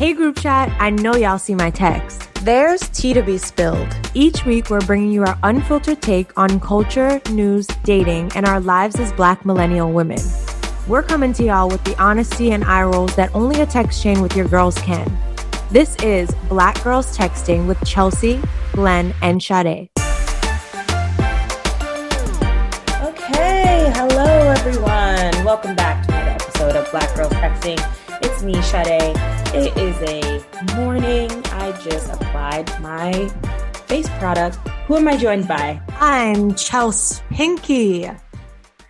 Hey, group chat, I know y'all see my text. There's tea to be spilled. Each week, we're bringing you our unfiltered take on culture, news, dating, and our lives as Black millennial women. We're coming to y'all with the honesty and eye rolls that only a text chain with your girls can. This is Black Girls Texting with Chelsea, Glenn, and Sade. Okay, hello everyone. Welcome back to another episode of Black Girls Texting. It's me, Sade. It is a morning. I just applied my face product. Who am I joined by? I'm Chelsea Pinky.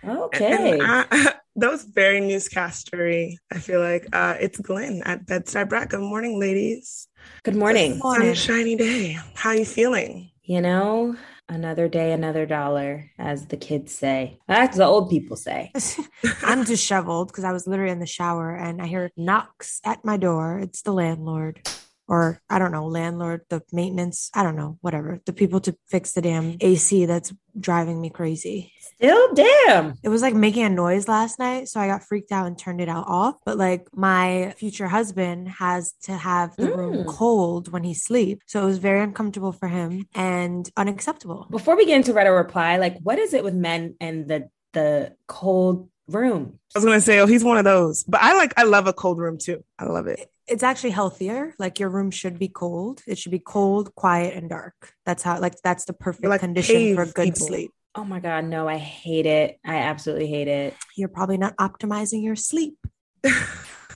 Okay. I, that was very newscastery. I feel like uh, it's Glenn at Bedside Brat. Good morning, ladies. Good morning. Sunshiny day. How are you feeling? You know, another day, another dollar, as the kids say. That's the old people say. I'm disheveled because I was literally in the shower and I hear knocks at my door. It's the landlord. Or I don't know, landlord, the maintenance, I don't know, whatever. The people to fix the damn AC that's driving me crazy. Still, damn. It was like making a noise last night. So I got freaked out and turned it out off. But like my future husband has to have the room Mm. cold when he sleeps. So it was very uncomfortable for him and unacceptable. Before we get into read or reply, like, what is it with men and the the cold room? I was gonna say, oh, he's one of those. But I like, I love a cold room too. I love it. It's actually healthier. Like your room should be cold. It should be cold, quiet, and dark. That's how like that's the perfect like condition for good people. sleep. Oh my god, no, I hate it. I absolutely hate it. You're probably not optimizing your sleep.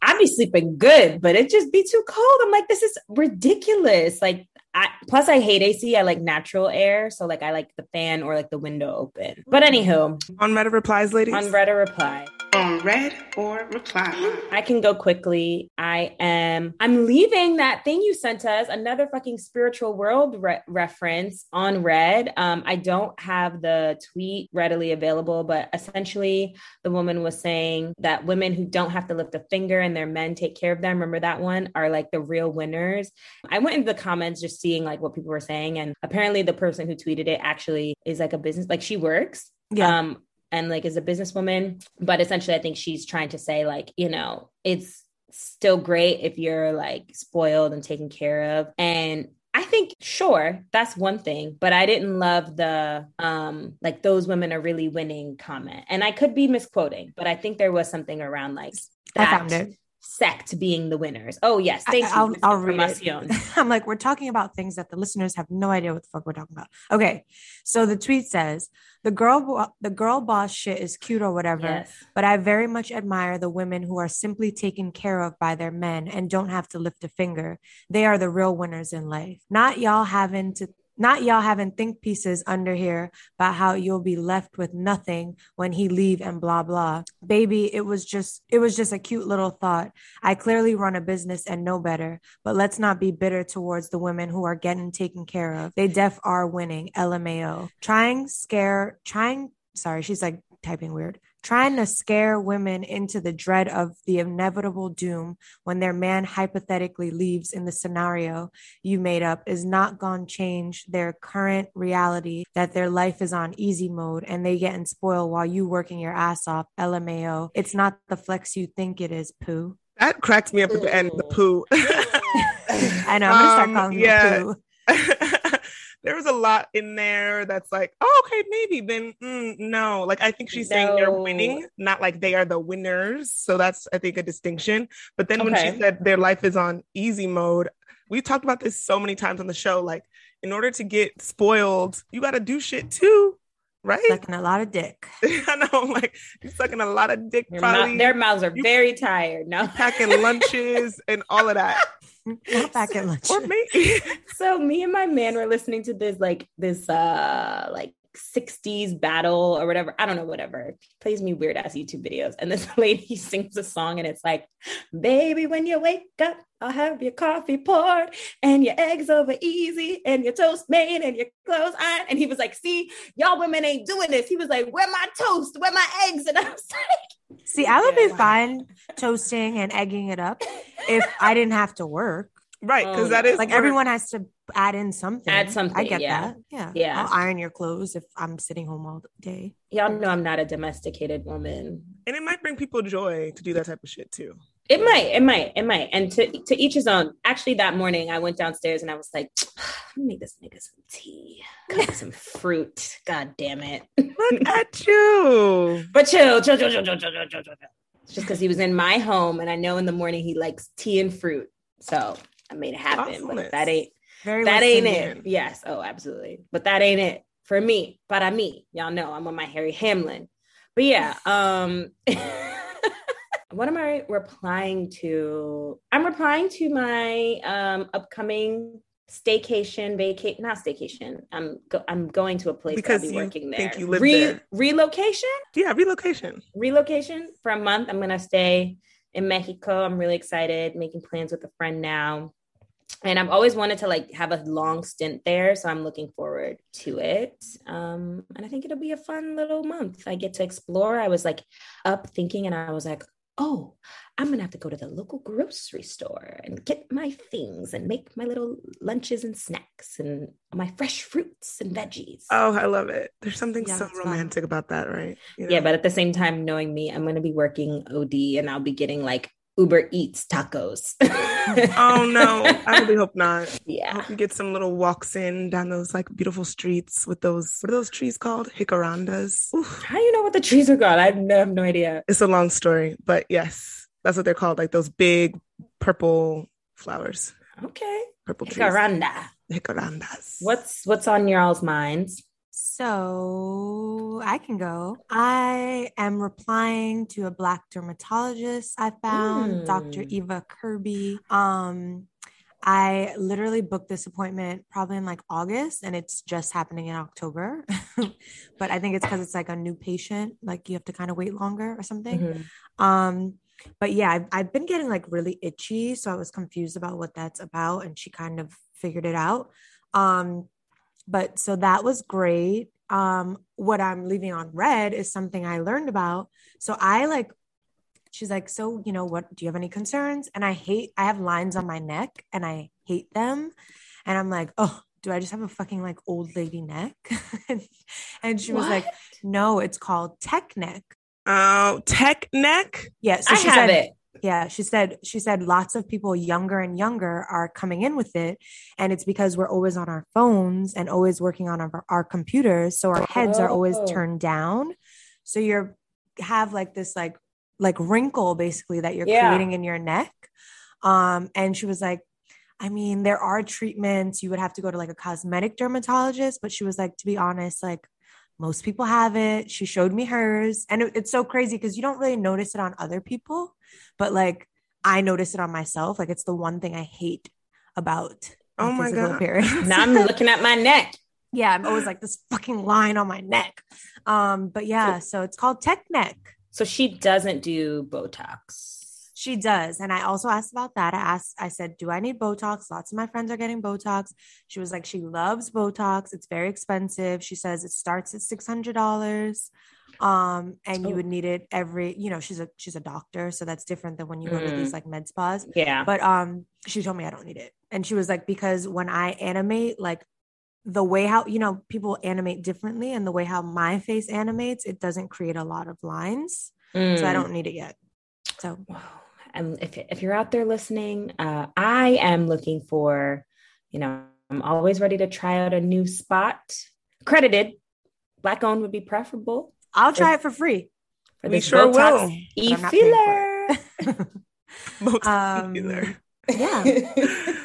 I'd be sleeping good, but it just be too cold. I'm like, this is ridiculous. Like, I plus I hate AC. I like natural air, so like I like the fan or like the window open. But anywho, On Reddit replies, ladies. on read or reply. on read or reply. I can go quickly. I am. I'm leaving that thing you sent us. Another fucking spiritual world re- reference on Red. Um, I don't have the tweet readily available, but essentially, the woman was saying that women who don't have to lift a finger and their men take care of them. Remember that one? Are like the real winners. I went into the comments just seeing like what people were saying, and apparently, the person who tweeted it actually is like a business. Like she works. Yeah. Um, and like is a businesswoman but essentially i think she's trying to say like you know it's still great if you're like spoiled and taken care of and i think sure that's one thing but i didn't love the um like those women are really winning comment and i could be misquoting but i think there was something around like I found it. Sect being the winners oh yes I- thank you I'll, I'll read it. I'm like, we're talking about things that the listeners have no idea what the fuck we're talking about. Okay, so the tweet says the girl, the girl boss shit is cute or whatever, yes but I very much admire the women who are simply taken care of by their men and don't have to lift a finger. They are the real winners in life. Not y'all having to. Not y'all having think pieces under here about how you'll be left with nothing when he leave and blah blah. Baby, it was just it was just a cute little thought. I clearly run a business and know better, but let's not be bitter towards the women who are getting taken care of. They def are winning. LMAO. Trying scare, trying, sorry, she's like typing weird. Trying to scare women into the dread of the inevitable doom when their man hypothetically leaves in the scenario you made up is not going to change their current reality that their life is on easy mode and they getting spoiled while you working your ass off. LMAO. It's not the flex you think it is, poo. that cracked me up at the end. The poo. I know. I'm gonna start Um, calling yeah. you poo. there was a lot in there that's like, oh, okay, maybe then mm, no. Like I think she's saying they're winning, not like they are the winners. So that's I think a distinction. But then when she said their life is on easy mode, we talked about this so many times on the show. Like in order to get spoiled, you got to do shit too, right? Sucking a lot of dick. I know, I'm like you're sucking a lot of dick, Your mou- probably their mouths are you- very tired no packing lunches and all of that. Not back at lunch. Or maybe so me and my man were listening to this like this uh like 60s battle or whatever. I don't know whatever. Plays me weird ass youtube videos. And this lady sings a song and it's like baby when you wake up i'll have your coffee poured and your eggs over easy and your toast made and your clothes ironed. And he was like see y'all women ain't doing this. He was like where my toast? Where my eggs? And i was like See, I would be fine toasting and egging it up if I didn't have to work. Right, because um, that is like everyone has to add in something. Add something. I get yeah. that. Yeah, yeah. I'll iron your clothes if I'm sitting home all day. Y'all know I'm not a domesticated woman, and it might bring people joy to do that type of shit too. It might, it might, it might. And to to each his own. Actually, that morning I went downstairs and I was like, make this nigga some tea, cut some fruit. God damn it! Look at you. But chill, chill, chill, chill, chill, chill, chill, chill. chill. Just because he was in my home, and I know in the morning he likes tea and fruit. So I made it happen. Awesomeness. But that ain't Very that West ain't Indian. it. Yes. Oh, absolutely. But that ain't it for me. Para me. Y'all know I'm on my Harry Hamlin. But yeah, um what am I replying to? I'm replying to my um upcoming staycation, vacate, not staycation. I'm go- I'm going to a place Because I'll be working there. think you live there. Relocation? Yeah, relocation. relocation for a month. I'm gonna stay in Mexico. I'm really excited, making plans with a friend now. And I've always wanted to like have a long stint there. So I'm looking forward to it. Um, and I think it'll be a fun little month. I get to explore. I was like up thinking and I was like, oh, I'm gonna have to go to the local grocery store and get my things and make my little lunches and snacks and my fresh fruits and veggies. Oh, I love it. There's something Yeah, so it's fun. romantic about that, right? You Yeah, but at the same time, knowing me, I'm going to be working OD and I'll be getting like Uber Eats tacos. Oh no, I really hope not. Yeah. I hope you get some little walks in down those like beautiful streets with those what are those trees called? Jacarandas. Oof. How do you know what the trees are called? I have no, have no idea. It's a long story, but yes, that's what they're called. Like those big purple flowers, Okay. purple trees. Caranda. Jacarandas. What's what's on y'all's minds? So I can go. I am replying to a black dermatologist I found, Dr. Hmm. Eva Kirby. Um, I literally booked this appointment probably in like August and it's just happening in October. but I think it's because it's like a new patient, like you have to kind of wait longer or something. Mhm. Um, but yeah, I've, I've been getting like really itchy, so I was confused about what that's about, and she kind of figured it out. Um, but so that was great. Um, what I'm leaving on red is something I learned about. So I like, she's like, so you know what? Do you have any concerns? And I hate, I have lines on my neck, and I hate them, and I'm like, oh. Do I just have a fucking like old lady neck? and she was like, no, it's called tech neck. Oh, tech neck. Yeah. So I she have said, it. Yeah, she said she said lots of people younger and younger are coming in with it and it's because we're always on our phones and always working on our, our computers so our heads are always Oh. turned down. So you're have like this like like wrinkle basically that you're Yeah. creating in your neck. Um and she was like I mean there are treatments you would have to go to like a cosmetic dermatologist but she was like to be honest like most people have it. She showed me hers. And it- it's so crazy because you don't really notice it on other people, but like I notice it on myself. Like it's the one thing I hate about Oh my physical God. appearance. Now I'm looking at my neck. yeah, I'm always like this fucking line on my neck. Um, but yeah, so it's called tech neck. So she doesn't do Botox. She does. And I also asked about that. I asked, I said, Do I need Botox? Lots of my friends are getting Botox. She was like, She loves Botox. It's very expensive. She says it starts at $600. Um, and you Oh. would need it every, you know, she's a she's a doctor, so that's different than when you go to these Mm. like med spas. Yeah. But um, she told me I don't need it. And she was like, because when I animate, like the way how you know people animate differently and the way how my face animates, it doesn't create a lot of lines. So I Mm. don't need it yet. So Wow. And if, if you're out there listening, uh, I am looking for, you know, I'm always ready to try out a new spot. Credited, black owned would be preferable I'll try it for free. for We sure Botox will. E But I'm not paying filler. Um. Yeah.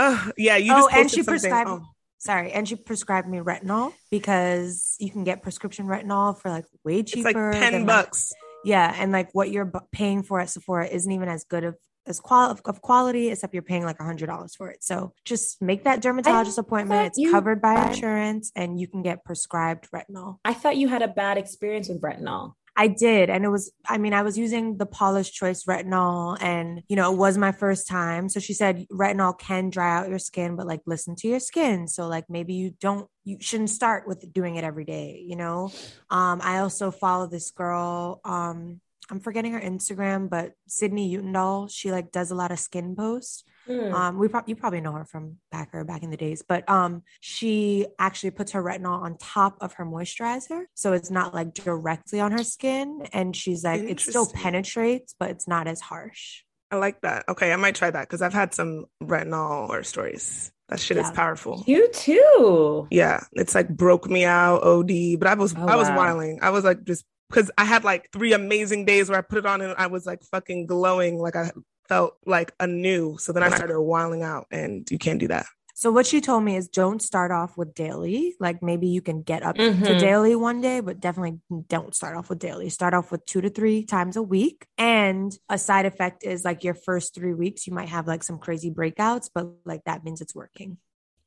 Oh, yeah, you Oh, just and she prescribed- Oh, Sorry, and she prescribed me retinol because you can get prescription retinol for like way cheaper. it's like ten than, like- bucks. Yeah, and like what you're paying for at Sephora isn't even as good of as qual of quality, except you're paying like a hundred dollars for it. So just make that dermatologist appointment. It's you- covered by insurance, and you can get prescribed retinol. I thought you had a bad experience with retinol. I did. And it was, I mean, I was using the Paula's Choice retinol and, you know, it was my first time. So she said retinol can dry out your skin, but like listen to your skin. So like maybe you don't, you shouldn't start with doing it every day, you know? Um, I also follow this girl, um, I'm forgetting her Instagram, but Sydney Utendahl, she like does a lot of skin posts. Mm. Um, we probably you probably know her from Packer back in the days, but um, she actually puts her retinol on top of her moisturizer, so it's not like directly on her skin, and she's like it still penetrates, but it's not as harsh. I like that. Okay, I might try that because I've had some retinol or stories. That shit is powerful. You too. Yeah, it's like broke me out, OD. But I was Oh, I was wow. wiling. I was like just because I had like three amazing days where I put it on and I was like fucking glowing, like I felt like anew. So then I started wiling out, and you can't do that. So what she told me is don't start off with daily. Like maybe you can get up to Mhm. daily one day, but definitely don't start off with daily. Start off with two to three times a week. And a side effect is like your first three weeks, you might have like some crazy breakouts, but like that means it's working.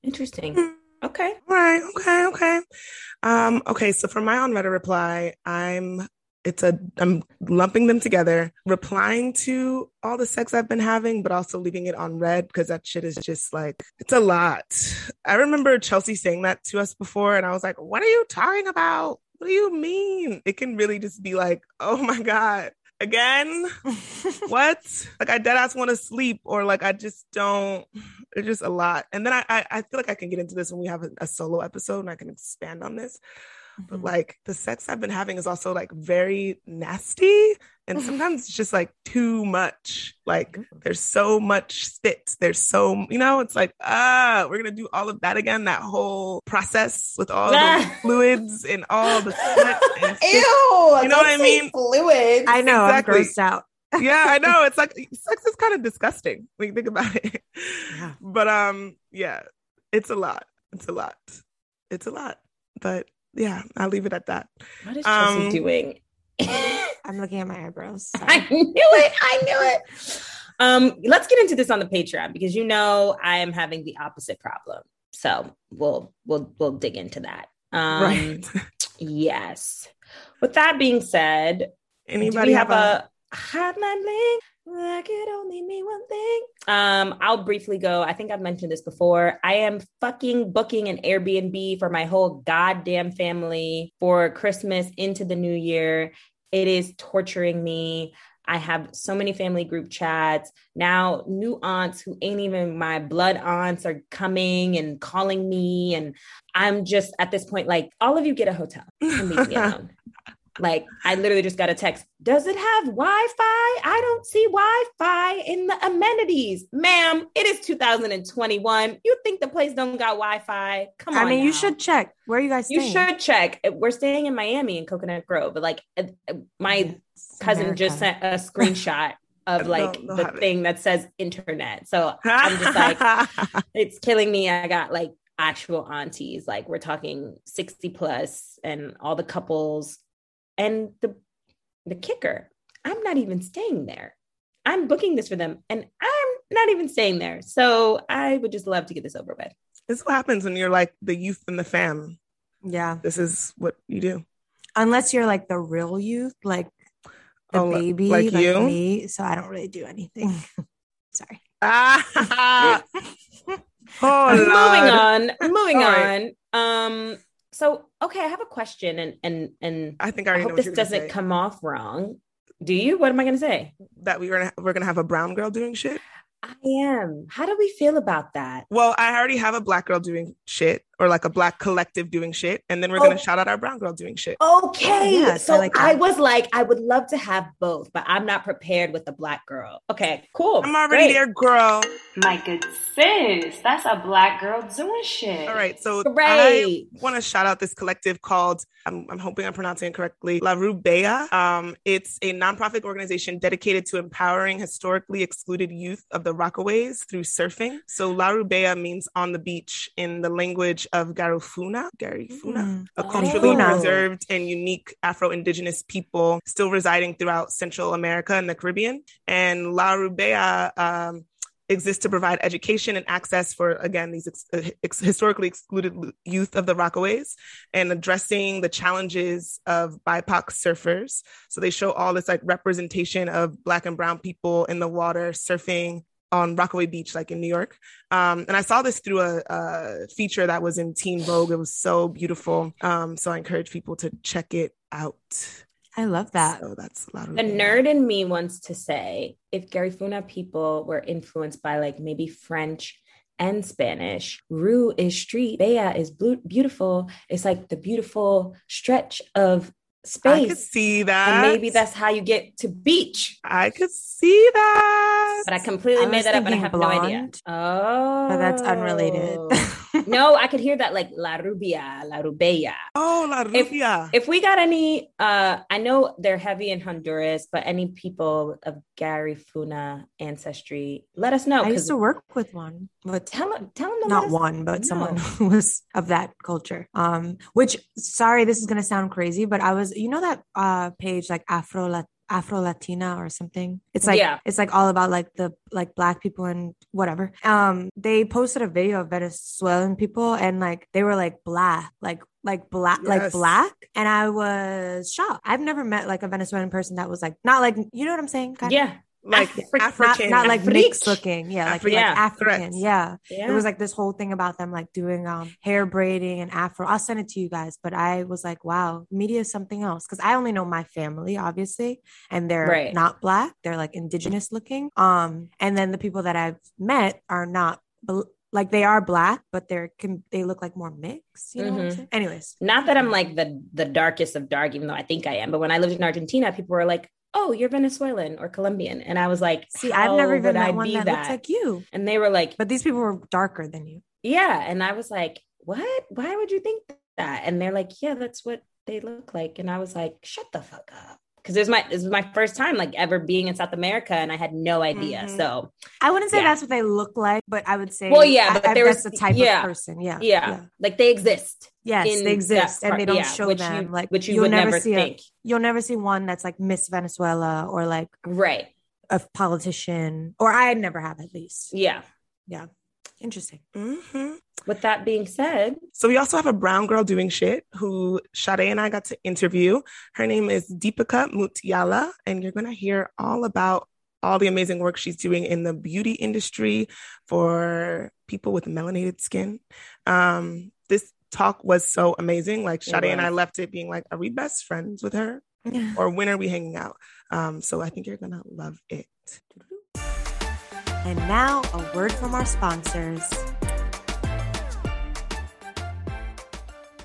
Interesting. Okay. All right. Okay. Okay. Um, okay. So for my on Reddit reply, I'm it's a I'm lumping them together, replying to all the sex I've been having, but also leaving it on red because that shit is just like it's a lot. I remember Chelsea saying that to us before, and I was like, "What are you talking about? What do you mean?" It can really just be like, "Oh my god." Again, what? Like I dead ass want to sleep, or like I just don't. It's just a lot. And then I, I, I feel like I can get into this when we have a, a solo episode, and I can expand on this. But Mhm. like the sex I've been having is also like very nasty, and sometimes it's just like too much. Like there's so much spit. There's so you know, it's like ah, we're gonna do all of that again. That whole process with all the fluids and all the sweat and spit. Ew. You know what I mean? fluids I know Exactly. I'm grossed out. yeah, I know. It's like sex is kind of disgusting when you think about it. Yeah. But um, yeah, it's a lot. It's a lot. It's a lot. But yeah, I'll leave it at that. What is Chelsea Um, doing? I'm looking at my eyebrows. I knew it. I knew it. Um, let's get into this on the Patreon because you know I am having the opposite problem. So we'll we'll we'll dig into that. Um, right. Yes. With that being said, Anybody we have a hotline link? That could only mean one thing. Um, I'll briefly go. I think I've mentioned this before. I am fucking booking an Airbnb for my whole goddamn family for Christmas into the new year. It is torturing me. I have so many family group chats. Now, new aunts who ain't even my blood aunts are coming and calling me. And I'm just at this point, like, all of you get a hotel and leave me alone. Like, I literally just got a text. Does it have Wi Fi? I don't see Wi Fi in the amenities. Ma'am, it is 2021. You think the place don't got Wi Fi? Come on. I mean, you should check. Where are you guys You staying? should check. We're staying in Miami in Coconut Grove, but like uh, uh, my It's cousin just sent a screenshot of like the have it. thing that says internet. So I'm just like, it's killing me. I got like actual aunties, like we're talking 60 plus and all the couples. And the the kicker, I'm not even staying there. I'm booking this for them and I'm not even staying there. So I would just love to get this over with. this is what happens when you're like the youth in the fam. Yeah. This is what you do. Unless you're like the real youth, like the Oh, baby, like like, you? me. So I don't really do anything. Sorry. Ah, oh, moving on moving All on right. um so okay i have a question and and and I think I i, hope this doesn't come off wrong. Do you? What am i going to say? That we're gonna we're gonna have a brown girl doing shit. i am. How do we feel about that? Well, I already have a black girl doing shit, or like a black collective doing shit, and then we're gonna Oh. shout out our brown girl doing shit. okay Yes, I so like I was like i would love to have both but i'm not prepared with the black girl okay cool I'm already Great. there, girl. My good sis, that's a black girl doing shit. All right, so I Great. want to shout out this collective called I'm, I'm hoping I'm pronouncing it correctly, Laru Beya. Um, it's a nonprofit organization dedicated to empowering historically excluded youth of the Rockaways through surfing. So Laru Beya means on the beach in the language of Garifuna, Garifuna, Mm. a Oh. culturally Garifuna. preserved and unique Afro-Indigenous people still residing throughout Central America and the Caribbean. And Laru Beya um, exists to provide education and access for, again, these ex- uh, ex- historically excluded youth of the Rockaways and addressing the challenges of BIPOC surfers. So they show all this like representation of Black and Brown people in the water surfing on Rockaway Beach, like in New York. Um, and I saw this through a, a feature that was in Teen Vogue. It was so beautiful. Um, so I encourage people to check it out. I love that. So that's La The Rubia. nerd in me wants to say if Garifuna people were influenced by like maybe French and Spanish, Rue is street, Bella is blue, beautiful. It's like the beautiful stretch of I could see that. And maybe that's how you get to beach. I could see that. But I completely I made was that up and I thinking have no idea. Oh. But that's unrelated. Oh. no, I could hear that like La Rubia, La Rubella. oh, La Rubia. If we got any, uh, I know they're heavy in Honduras, but any people of Garifuna ancestry, let us know. I used 'cause to work with one, but tell them, tell them not us one, but someone who was of that culture. Um, which sorry, this is gonna sound crazy, but I was, you know, that uh page like Afro Lat Afro Latina or something. It's like Yeah. it's like all about like the like black people and whatever. Um, they posted a video of Venezuelan people and like they were like black, like like black, like black, and I was shocked. I've never met like a Venezuelan person that was like not like you know what I'm saying? Kind of? Yeah, like Afri- Not, African. not like Afrik. mixed looking, yeah, like, Afri- like African, correct. yeah. yeah. There was like this whole thing about them like doing um hair braiding and afro. I'll send it to you guys, but I was like, wow, media is something else because I only know my family, obviously, and they're Right. not black. They're like indigenous looking. Um, and then the people that I've met are not like they are black, but they're can they look like more mixed. You know what I'm Mhm. saying? Anyways, not that I'm like the the darkest of dark, even though I think I am. But when I lived in Argentina, people were like, "Oh, you're Venezuelan or Colombian," and I was like, see, I've never even would I met one be that, looks like you, And they were like, but these people were darker than you. "Yeah," and I was like, "What? Why would you think that?" And they're like, "Yeah, that's what they look like," and I was like, "Shut the fuck up." Because this my this was my first time like ever being in South America, and I had no idea. Mhm. So I wouldn't say Yeah. that's what they look like, but I would say, Well, yeah, but I, there that's was- the type yeah. of person. Yeah, yeah, like they exist. Yes, they exist, and they don't yeah, show them. you, like which you you'll would never, never see think. a you'll never see one that's like Miss Venezuela or like Right? a politician, or I never have at least. Yeah, yeah. Interesting. Mhm. With that being said, So we also have a brown girl doing shit who Sade and I got to interview. Her name is Deepica Mutyala, and you're gonna hear all about all the amazing work she's doing in the beauty industry for people with melanated skin. Um, this talk was so amazing. Like It Sade and I left it being like, are we best friends with her? Or when are we hanging out? Um, so I think you're gonna love it. And now a word from our sponsors.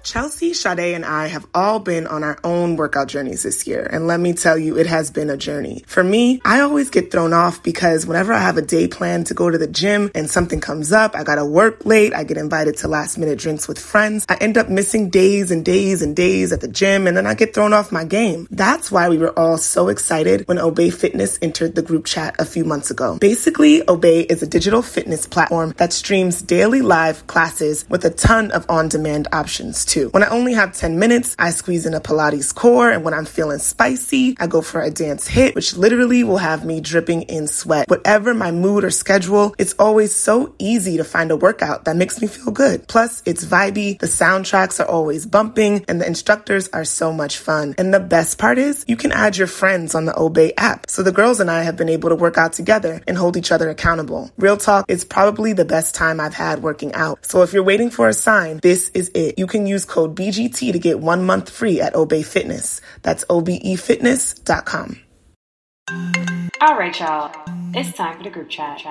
Chelsea, Sade, and I have all been on our own workout journeys this year. And let me tell you, it has been a journey. For me, I always get thrown off because whenever I have a day plan to go to the gym and something comes up, I gotta work late, I get invited to last minute drinks with friends, I end up missing days and days and days at the gym, and then I get thrown off my game. That's why we were all so excited when Obé Fitness entered the group chat a few months ago. Basically, Obé is a digital fitness platform that streams daily live classes with a ton of on demand options too. When I only have 10 minutes, I squeeze in a Pilates core, and when I'm feeling spicy, I go for a dance hit, which literally will have me dripping in sweat. Whatever my mood or schedule, it's always so easy to find a workout that makes me feel good. Plus, it's vibey, the soundtracks are always bumping, and the instructors are so much fun. And the best part is, you can add your friends on the Obé app. So the girls and I have been able to work out together and hold each other accountable. Real talk, it's probably the best time I've had working out. So if you're waiting for a sign, this is it. You can use code BGT to get one month free at Obé Fitness. That's OBEFitness.com. All right, y'all. It's time for the group chat.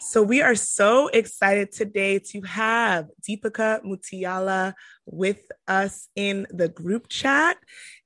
So we are so excited today to have Deepica Mutyala with us in the group chat.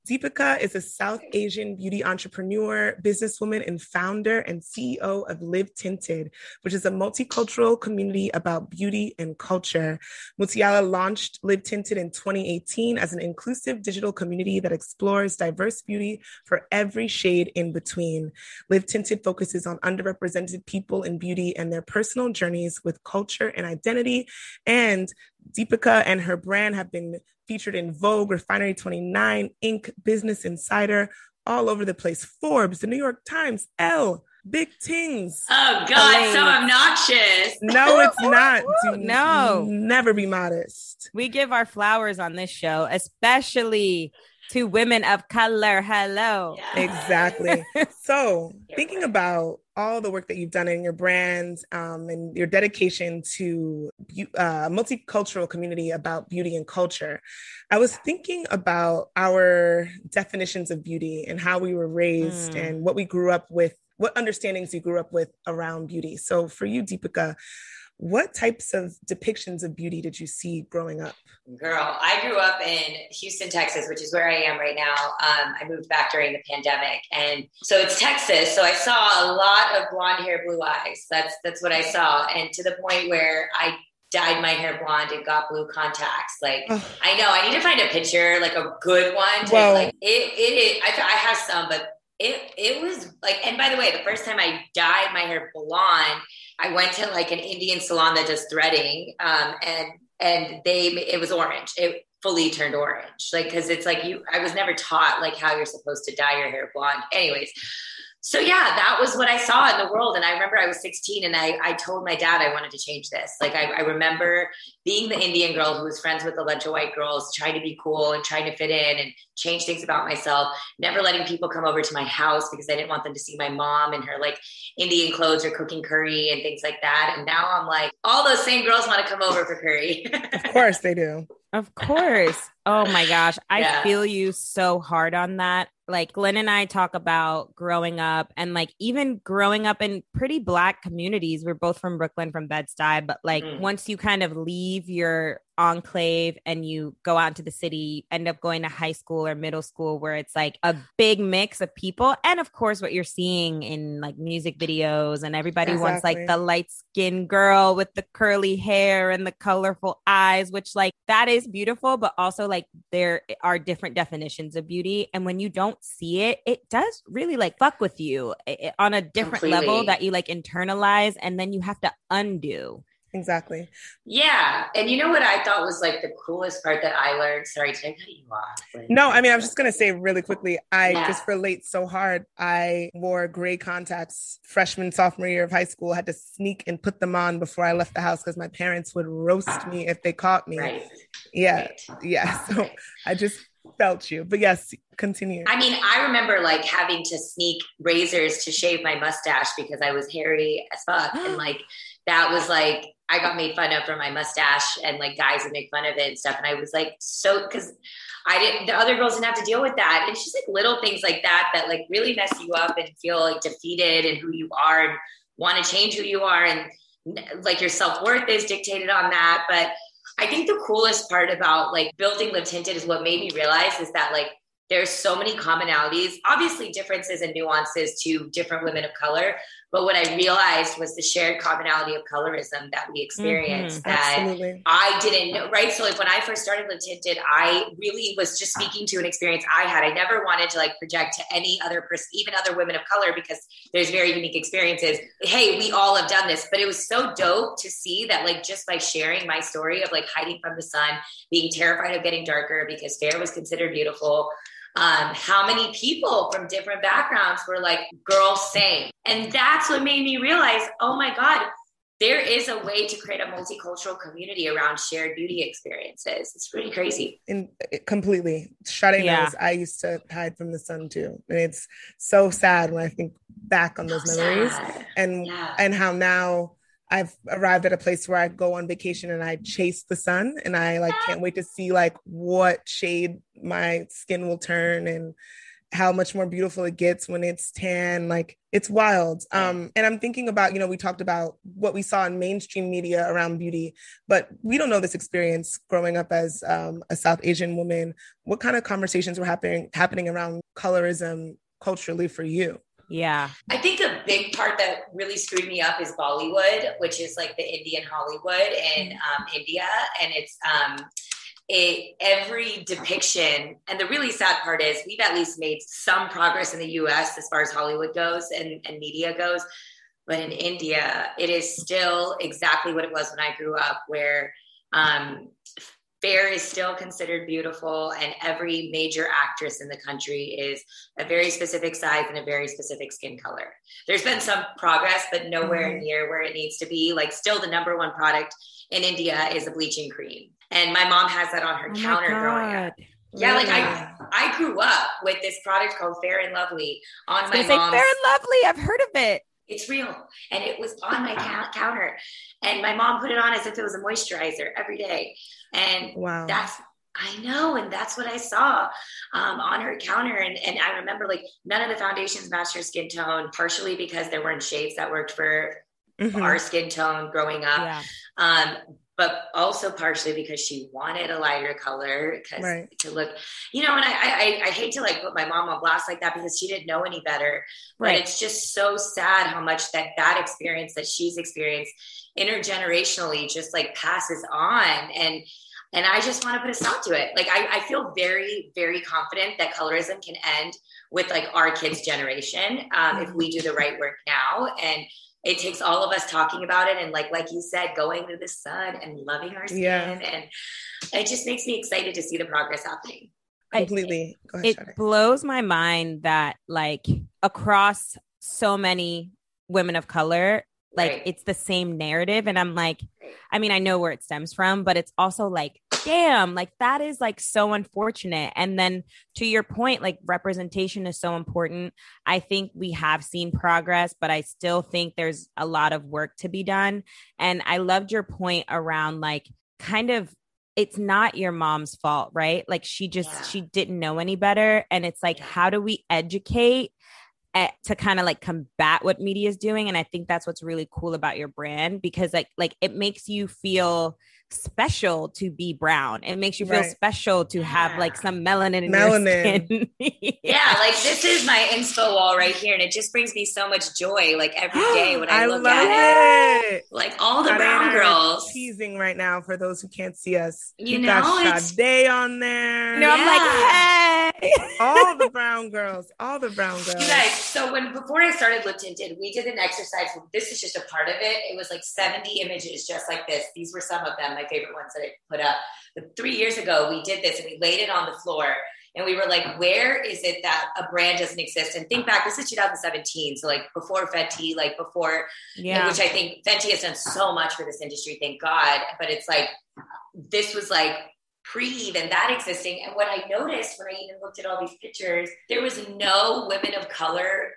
Deepica is a South Asian beauty entrepreneur, businesswoman, and founder and CEO of Live Tinted, which is a multicultural community about beauty and culture. Mutyala launched Live Tinted in 2018 as an inclusive digital community that explores diverse beauty for every shade in between. Live Tinted focuses on underrepresented people in beauty and their personal journeys with culture and identity. And Deepica and her brand have been featured in Vogue, Refinery 29, Inc., Business Insider, all over the place. Forbes, the New York Times, Elle, Big Tings. Oh God, so obnoxious. No, it's not. Do No. Never be modest. We give our flowers on this show, especially to women of color. Hello. Exactly. So, thinking about all the work that you've done in your brand um, and your dedication to uh, multicultural community about beauty and culture. I was thinking about our definitions of beauty and how we were raised mm. and what we grew up with, what understandings you grew up with around beauty. So for you, Deepica, what types of depictions of beauty did you see growing up? Girl, I grew up in Houston, Texas, which is where I am right now. Um, I moved back during the pandemic, and so it's Texas. So I saw a lot of blonde hair, blue eyes. That's that's what I saw, and to the point where I dyed my hair blonde and got blue contacts. Like I know I need to find a picture, like a good one. To, well, like it, it, it I, I have some, but it it was like. And by the way, the first time I dyed my hair blonde I went to like an Indian salon that does threading, um, and and they it was orange. It fully turned orange, like because it's like you. I was never taught like how you're supposed to dye your hair blonde. Anyways, so yeah, that was what I saw in the world. And I remember I was 16 and I, I told my dad I wanted to change this. Like I, I remember being the Indian girl who was friends with a bunch of white girls, trying to be cool and trying to fit in and change things about myself, never letting people come over to my house because I didn't want them to see my mom in her like Indian clothes or cooking curry and things like that. And now I'm like, all those same girls want to come over for curry. of course they do. Of course. Oh my gosh. I yeah. feel you so hard on that like Glenn and I talk about growing up and like even growing up in pretty black communities. We're both from Brooklyn, from Bed-Stuy, but like mm. once you kind of leave your enclave and you go out to the city, end up going to high school or middle school where it's like a big mix of people. And of course, what you're seeing in like music videos, and everybody exactly. wants like the light skinned girl with the curly hair and the colorful eyes, which like that is beautiful, but also like there are different definitions of beauty. And when you don't see it, it does really like fuck with you it, on a different Completely. level that you like internalize and then you have to undo. Exactly. Yeah. And you know what I thought was like the coolest part that I learned? Sorry, did I cut you off? Like, no, I mean, I was just going to say really quickly, I yeah. just relate so hard. I wore gray contacts freshman, sophomore year of high school, had to sneak and put them on before I left the house because my parents would roast ah, me if they caught me. Right. Yeah. Right. Yeah. So I just felt you. But yes, continue. I mean, I remember like having to sneak razors to shave my mustache because I was hairy as fuck. and like that was like I got made fun of for my mustache and like guys would make fun of it and stuff. And I was like so because I didn't the other girls didn't have to deal with that. And just like little things like that that like really mess you up and feel like defeated and who you are and want to change who you are and like your self-worth is dictated on that. But I think the coolest part about like building Live Tinted is what made me realize is that like there's so many commonalities, obviously differences and nuances to different women of color, but what I realized was the shared commonality of colorism that we experienced mm-hmm, that absolutely. I didn't know, right? So like when I first started Live Tinted, I really was just speaking to an experience I had. I never wanted to like project to any other person, even other women of color, because there's very unique experiences. Hey, we all have done this, but it was so dope to see that like just by sharing my story of like hiding from the sun, being terrified of getting darker because fair was considered beautiful um, how many people from different backgrounds were like, girl, same. And that's what made me realize, oh my God, there is a way to create a multicultural community around shared beauty experiences. It's pretty crazy. In completely shutting yeah. I used to hide from the sun too. And it's so sad when I think back on those so memories sad. and yeah. and how now I've arrived at a place where I go on vacation and I chase the sun and I like can't wait to see like what shade my skin will turn and how much more beautiful it gets when it's tan. Like it's wild. Um and i'm thinking about you know we talked about what we saw in mainstream media around beauty but we don't know this experience growing up as um, a south asian woman. What kind of conversations were happening happening around colorism culturally for you yeah. I think a big part that really screwed me up is Bollywood, which is like the Indian Hollywood in mm-hmm. um, India. And it's um, it, every depiction. And the really sad part is we've at least made some progress in the US as far as Hollywood goes and, and media goes. But in India, it is still exactly what it was when I grew up, where um, fair is still considered beautiful and every major actress in the country is a very specific size and a very specific skin color. There's been some progress but nowhere mm-hmm. near where it needs to be. Like still the number one product in india is a bleaching cream. And my mom has that on her oh counter growing up. Yeah, like I I grew up with this product called Fair and Lovely on my mom. Fair and Lovely, I've heard of it It's real. And it was on my ca- counter. And my mom put it on as if it was a moisturizer every day. And Wow. that's, I know. And that's what I saw um, on her counter. And, and I remember like none of the foundations matched her skin tone, partially because there weren't shades that worked for Mhm. our skin tone growing up. Yeah. Um, but also partially because she wanted a lighter color because Right. to look, you know, and I, I I hate to like put my mom on blast like that because she didn't know any better. But it's just so sad how much that that experience that she's experienced intergenerationally just like passes on and and I just want to put a stop to it. Like I, I feel very, very confident that colorism can end with like our kids' generation um, if we do the right work now. And it takes all of us talking about it and like like you said, going to the sun and loving our skin. Yeah. And it just makes me excited to see the progress happening. Completely. Go ahead, it Shadi. blows my mind that like across so many women of color like Right. it's the same narrative and i'm like i mean i know where it stems from but it's also like damn like that is like so unfortunate. And then to your point like representation is so important. I think we have seen progress but i still think there's a lot of work to be done. And i loved your point around like kind of it's not your mom's fault right? Like she just Yeah. she didn't know any better. And it's like Yeah. how do we educate at, to kind of like combat what media is doing? And i think that's what's really cool about your brand because like like it makes you feel special to be brown it makes you feel Right. special to have like some melanin in Melanin. your skin Yeah, like this is my inspo wall right here, and it just brings me so much joy. Like every day when I, I look love at it, it. like all the Sade brown I are girls. teasing right now for those who can't see us. You We know, got it's- Sade on there. you know i'm like hey all the brown girls, all the brown girls. You guys, so when before I started Live Tinted, we did an exercise. This is just a part of it. It was like 70 images just like this. These were some of them, my favorite ones that I put up. But three years ago, we did this and we laid it on the floor. And we were like, where is it that a brand doesn't exist? And think back, this is 2017. So, like, before Fenty, like, before yeah which I think Fenty has done so much for this industry, thank God. But it's like this was like pre even that existing. And what I noticed when I even looked at all these pictures, there was no women of color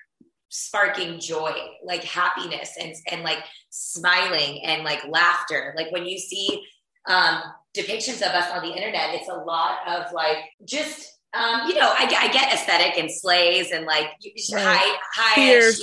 sparking joy, like happiness and and like smiling and like laughter. Like when you see um depictions of us on the internet, it's a lot of like just um, you know, I, I get aesthetic and slays and like Right. high high Fierce.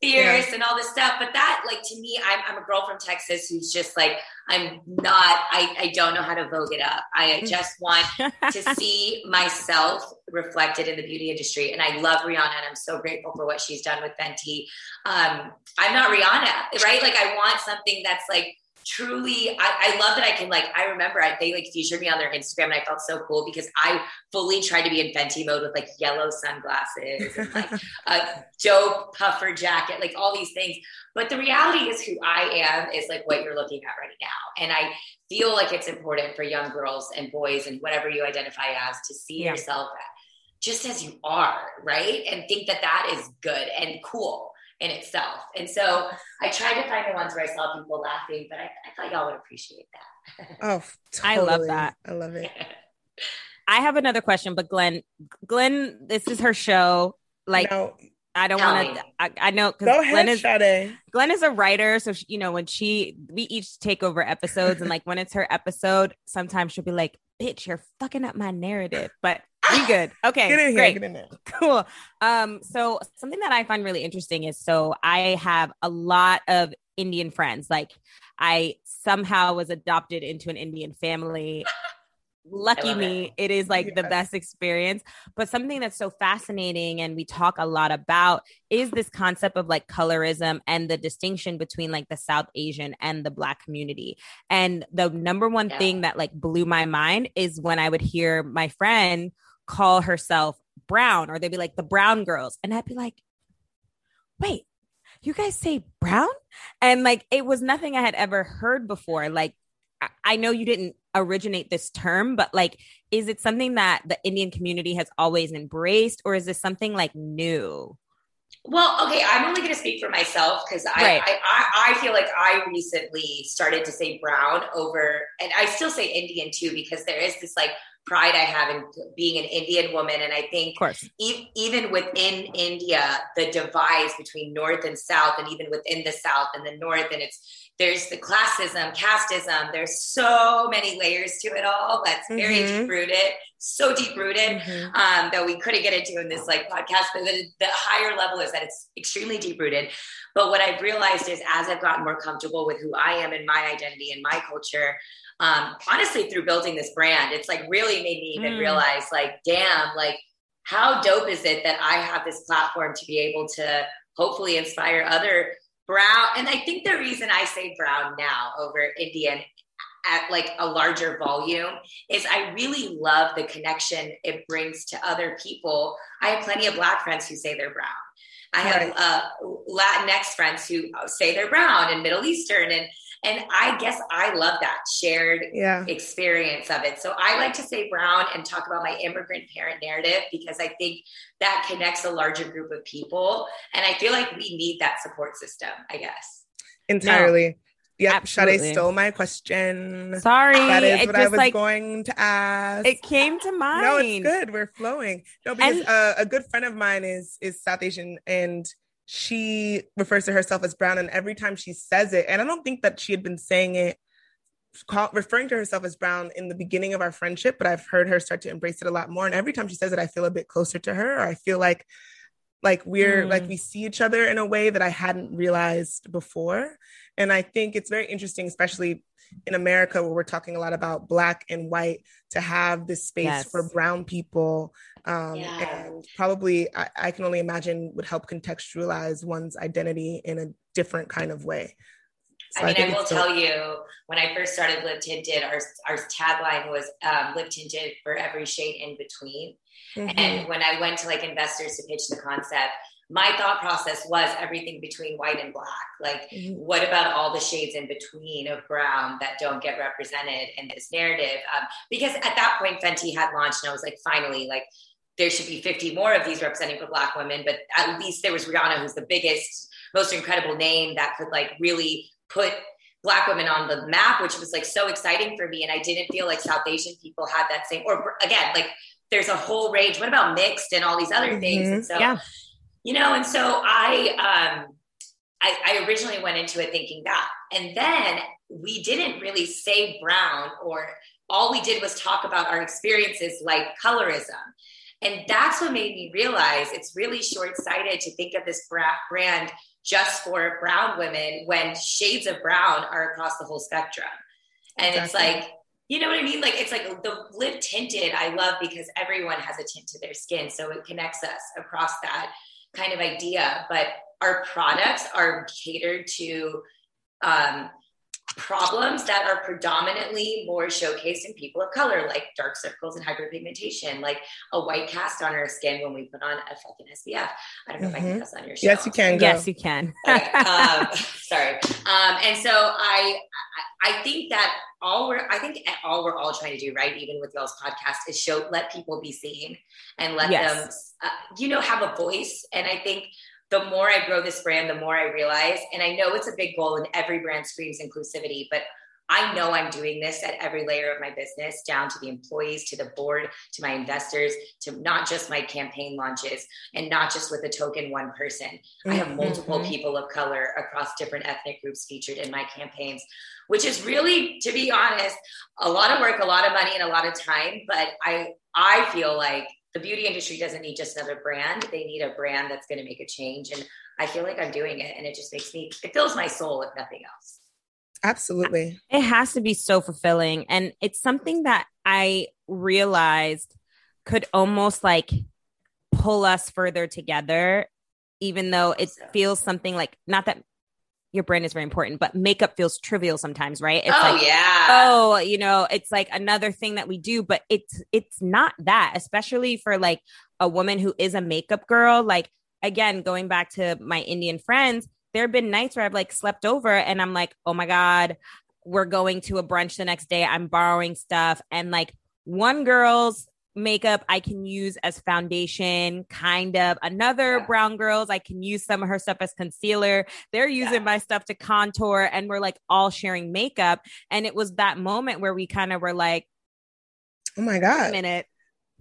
fierce and all this stuff. But that, like, to me, I'm, I'm a girl from Texas who's just like, I'm not, I, I don't know how to vogue it up. I just want to see myself reflected in the beauty industry. And I love Rihanna and I'm so grateful for what she's done with Fenty. Um, I'm not Rihanna, right? Like, I want something that's like, truly I, I love that i can like i remember I, they like featured me on their instagram and i felt so cool because i fully tried to be in fenty mode with like yellow sunglasses and like a dope puffer jacket, like all these things. But the reality is who I am is like what you're looking at right now. And I feel like it's important for young girls and boys and whatever you identify as to see Yeah. yourself just as you are, right? And think that that is good and cool in itself. And so I tried to find the ones where I saw people laughing, but I, I thought y'all would appreciate that. Oh, I love that. I love it. I have another question, but Glenn, Glenn, this is her show. Like, now, I don't want to. I, I know because Glenn is Sade. Glenn is a writer, so she, you know when she we each take over episodes, and like when it's her episode, sometimes she'll be like, "Bitch, you're fucking up my narrative," but we good. Okay, Get in here. great Get in there. cool. Um, so something that I find really interesting is so I have a lot of Indian friends. Like I somehow was adopted into an Indian family. Lucky love me, it is like the best experience. But something that's so fascinating and we talk a lot about is this concept of like colorism and the distinction between like the South Asian and the Black community. And the number one Yeah. thing that like blew my mind is when I would hear my friend call herself brown or they'd be like the brown girls. And i'd be like wait you guys say brown? And like it was nothing i had ever heard before. Like I- i know you didn't originate this term but like is it something that the indian community has always embraced or is this something like new? Well, okay, I'm only going to speak for myself because I, Right. I, I, I feel like I recently started to say brown over, and I still say Indian too because there is this like pride I have in being an Indian woman. And I think e- even within India, the divides between North and South, and even within the South and the North, and it's there's the classism, casteism. There's so many layers to it all. That's very Mhm. deep rooted, so deep rooted Mhm. um, that we couldn't get into in this like podcast. But the, the higher level is that it's extremely deep rooted. But what I've realized is as I've gotten more comfortable with who I am and my identity and my culture, um, honestly, through building this brand, it's like really made me even Mm. realize, like, damn, like how dope is it that I have this platform to be able to hopefully inspire other brown and i think the reason i say brown now over indian at like a larger volume is i really love the connection it brings to other people i have plenty of black friends who say they're brown i have Right. uh, latinx friends who say they're brown and middle eastern and and i guess i love that shared Yeah. experience of it. So I like to say brown and talk about my immigrant parent narrative because I think that connects a larger group of people. And I feel like we need that support system, I guess. Entirely. Yep. absolutely. Sade stole my question. Sorry. That is it what just I was like going to ask. it came to mind. No, it's good. We're flowing. No, because And- uh, a good friend of mine is is South Asian, and she refers to herself as brown. And every time she says it, and I don't think that she had been saying it, call, referring to herself as brown in the beginning of our friendship, but I've heard her start to embrace it a lot more. And every time she says it, I feel a bit closer to her. Or I feel like like we're Mm. like we see each other in a way that I hadn't realized before. And I think it's very interesting, especially in America, where we're talking a lot about black and white, to have this space Yes. for brown people. Um, Yeah. And probably, I, I can only imagine, would help contextualize one's identity in a different kind of way. So I mean, I, think will it's dope. tell you, when I first started Live Tinted, our, our tagline was um, Live Tinted for every shade in between. Mhm. And when I went to like investors to pitch the concept, my thought process was everything between white and black. Like, Mhm. what about all the shades in between of brown that don't get represented in this narrative? Um, because at that point, Fenty had launched, and I was like, finally, like, there should be 50 more of these representing for black women, but at least there was Rihanna, who's the biggest, most incredible name that could like really put black women on the map, which was like so exciting for me. And I didn't feel like South Asian people had that same, or again, like there's a whole range. What about mixed and all these other things? Mhm. And so, Yeah. You know, and so I, um, I, I originally went into it thinking that, and then we didn't really say brown, or all we did was talk about our experiences like colorism. And that's what made me realize it's really short sighted to think of this brand just for brown women when shades of brown are across the whole spectrum. And it's like, you know what I mean? Like, it's like the Live Tinted, I love because everyone has a tint to their skin. So it connects us across that kind of idea. But our products are catered to um, problems that are predominantly more showcased in people of color, like dark circles and hyperpigmentation, like a white cast on our skin when we put on a fucking SPF. I don't know if I can Mhm. cuss on your show. Yes, you can. Go. Yes, you can. Okay, um, sorry. Um, and so I, I, I think that all we're, I think all we're all trying to do, right, even with y'all's podcast, is show, let people be seen and let Yes. them, uh, you know, have a voice. And I think the more I grow this brand, the more I realize, and I know it's a big goal, and every brand screams inclusivity, but I know I'm doing this at every layer of my business, down to the employees, to the board, to my investors, to not just my campaign launches, and not just with a token one person. I have multiple Mhm. people of color across different ethnic groups featured in my campaigns, which is really, to be honest, a lot of work, a lot of money, and a lot of time. But I, I feel like the beauty industry doesn't need just another brand; they need a brand that's going to make a change. And I feel like I'm doing it, and it just makes me, it fills my soul, if nothing else. Absolutely. it has to be so fulfilling and it's something that i realized could almost like pull us further together even though it feels something like not that your brand is very important but makeup feels trivial sometimes right? It's oh like yeah. oh you know it's like another thing that we do but it's it's not that especially for like a woman who is a makeup girl. Like again going back to my indian friends there have been nights where i've like slept over and i'm like oh my god we're going to a brunch the next day. I'm borrowing stuff. And like one girl's makeup i can use as foundation kind of another Yeah. brown girls i can use some of her stuff as concealer they're using Yeah. my stuff to contour and we're like all sharing makeup and it was that moment where we kind of were like Oh my god! A minute.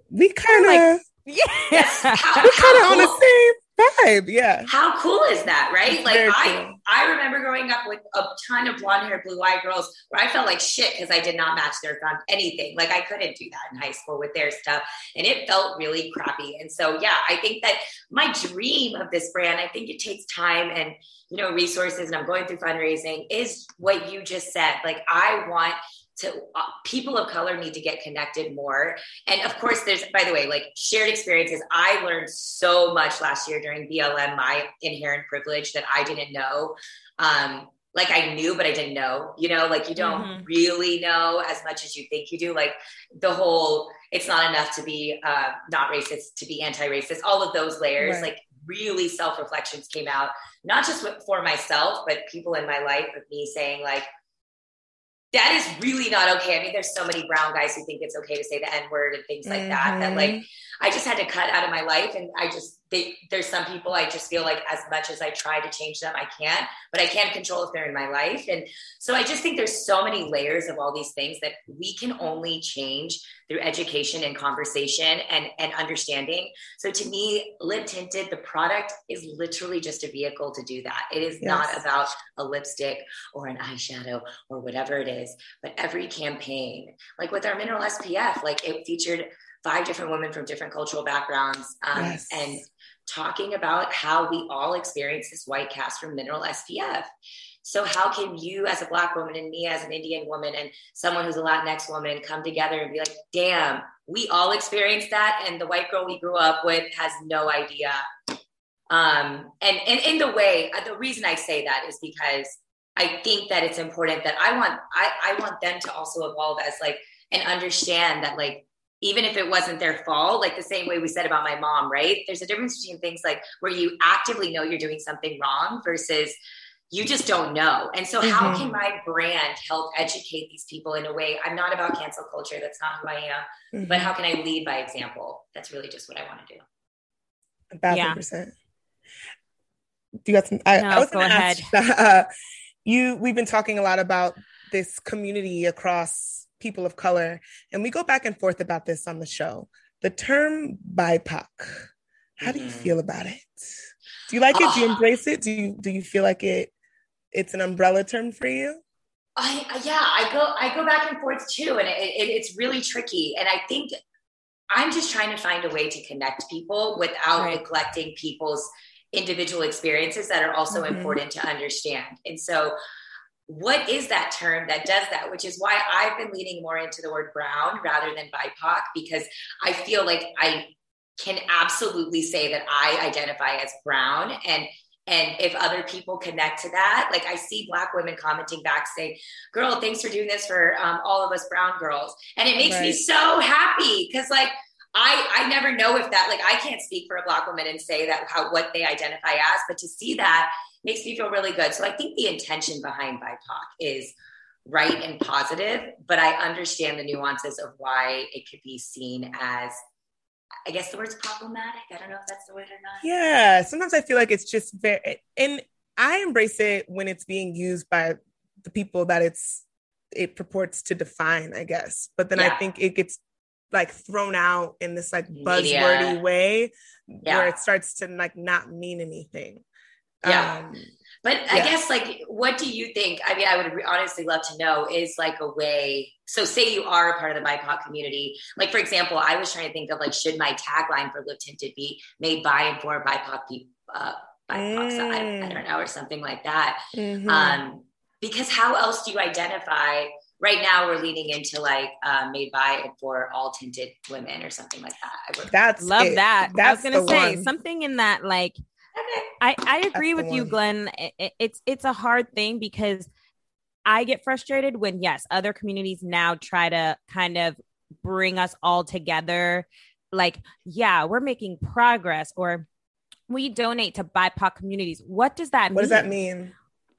We kind of like, yeah. We're kind of on the same vibe. Yeah. How cool is that, right? Like I cool. I remember growing up with a ton of blonde hair, blue eyed girls where I felt like shit because I did not match their on anything. Like I couldn't do that in high school with their stuff. And it felt really crappy. And so yeah, I think that my dream of this brand, I think it takes time and you know, resources and I'm going through fundraising is what you just said. Like I want to uh, people of color need to get connected more. And of course there's by the way like shared experiences. I learned so much last year during blm my inherent privilege that i didn't know. Um like i knew but i didn't know you know? Like you don't Mhm. really know as much as you think you do. Like the whole it's not enough to be uh not racist to be anti-racist all of those layers Right. like really self-reflections came out not just for myself but people in my life of me saying like that is really not okay. I mean, there's so many brown guys who think it's okay to say the N word and things like that. That Mhm. like I just had to cut out of my life, and I just they, there's some people I just feel like as much as I try to change them, I can't. But I can't control if they're in my life, and so I just think there's so many layers of all these things that we can only change through education and conversation and and understanding. So to me, Live Tinted, the product is literally just a vehicle to do that. It is not about a lipstick or an eyeshadow or whatever it is. But every campaign, like with our mineral SPF, like it featured five different women from different cultural backgrounds um, Yes. and talking about how we all experience this white cast from mineral SPF. So how can you as a black woman and me as an Indian woman and someone who's a Latinx woman come together and be like, damn, we all experienced that and the white girl we grew up with has no idea. Um, and, and in the way, uh, the reason I say that is because I think that it's important that I want I, I want them to also evolve as like and understand that like even if it wasn't their fault, like the same way we said about my mom, right? There's a difference between things like where you actively know you're doing something wrong versus you just don't know. And so, how Mhm. can my brand help educate these people in a way? I'm not about cancel culture. That's not who I am. Mhm. But how can I lead by example? That's really just what I want to do. A thousand Yeah. percent. Do you got some? I, No, I was go going to ask. Uh, you, we've been talking a lot about this community across people of color, and we go back and forth about this on the show. The term BIPOC. How do you Mhm. feel about it? Do you like it? Do you Ah. embrace it? Do you do you feel like it? It's an umbrella term for you. I I- yeah, I go I go back and forth too, and it, it, it's really tricky. And I think I'm just trying to find a way to connect people without Right. neglecting people's individual experiences that are also Mhm. important to understand. And so, what is that term that does that? Which is why I've been leaning more into the word brown rather than BIPOC because I feel like I can absolutely say that I identify as brown and and if other people connect to that, like I see black women commenting back saying, girl, thanks for doing this for um, all of us brown girls. And it makes me so happy because like I I never know if that like I can't speak for a black woman and say that how what they identify as, but to see that makes me feel really good. So I think the intention behind BIPOC is right and positive, but I understand the nuances of why it could be seen as I guess the word's problematic. I don't know if that's the word or not. Yeah, sometimes I feel like it's just very, and I embrace it when it's being used by the people that it's it purports to define, I guess. But then I think it gets like thrown out in this like Media. buzzwordy way Yeah. where it starts to like not mean anything. Yeah. Um, But I Yeah. guess, like, what do you think? I mean, I would re- honestly love to know is like a way. So, say you are a part of the BIPOC community. Like, for example, I was trying to think of like, should my tagline for Live Tinted be made by and for BIPOC people? Uh, BIPOC, so I, I don't know, or something like that. mhm. Um, because how else do you identify? Right now, we're leaning into like uh, made by and for all tinted women or something like that. I would- That's Love it. that. I was That's gonna say one. something in that like Okay. I, I agree That's with you. Glenn. It- it- it's it's a hard thing because I get frustrated when yes, other communities now try to kind of bring us all together. Like, yeah, we're making progress, or we donate to BIPOC communities. What does that mean? What does that mean?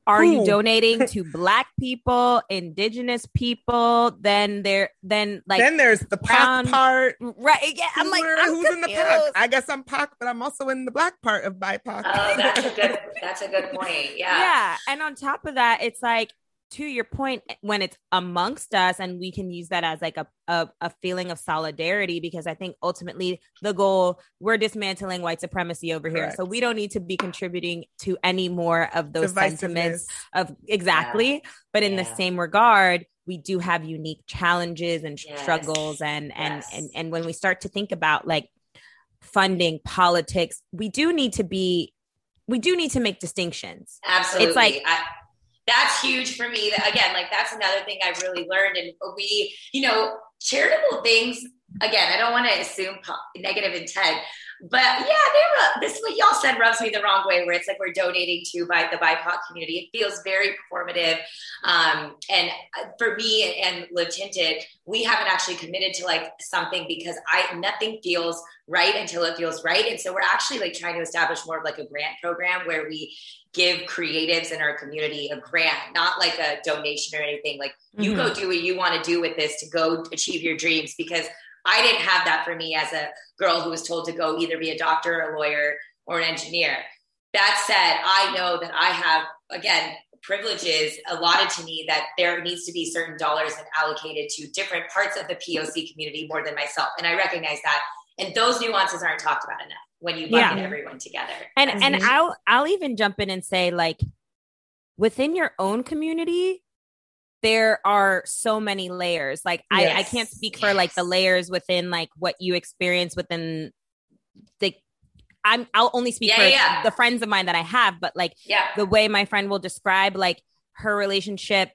Are you donating to Black people, Indigenous people? Then there, then like then there's the brown- POC part. right? Yeah, I'm like, I'm who's in the POC? confused. I guess I'm POC, but I'm also in the black part of BIPOC. Oh, that's a good. That's a good point. Yeah. yeah and on top of that it's like to your point, when it's amongst us and we can use that as like a, a, a, feeling of solidarity, because I think ultimately the goal, we're dismantling white supremacy over Correct. here. So we don't need to be contributing to any more of those sentiments of exactly. Yeah. But in yeah. the same regard, we do have unique challenges and yes. struggles. And, and, yes. and, and when we start to think about like funding politics, we do need to be we do need to make distinctions. Absolutely. It's like I, that's huge for me. Again, like that's another thing I've really learned. And we, you know, charitable things. Again, I don't want to assume negative intent, but yeah, they were, this is what y'all said rubs me the wrong way, where it's like we're donating to by the BIPOC community. It feels very performative. Um, and uh, for me and Live Tinted, we haven't actually committed to like something because I nothing feels right until it feels right. And so we're actually like trying to establish more of like a grant program where we give creatives in our community a grant, not like a donation or anything. Like mm-hmm. you go mm-hmm. do what you want to do with this to go achieve your dreams because I didn't have that for me as a girl who was told to go either be a doctor, a lawyer, or an engineer. That said, I know that I have, again, privileges allotted to me that there needs to be certain dollars allocated to different parts of the POC community more than myself. And I recognize that. And those nuances aren't talked about enough when you bucket yeah. everyone together. And mm-hmm. and I'll I'll even jump in and say like within your own community, there are so many layers. Like yes. I, I can't speak for like the layers within like what you experience within the I'm I'll only speak yeah, for yeah. the friends of mine that I have, but like yeah. the way my friend will describe like her relationship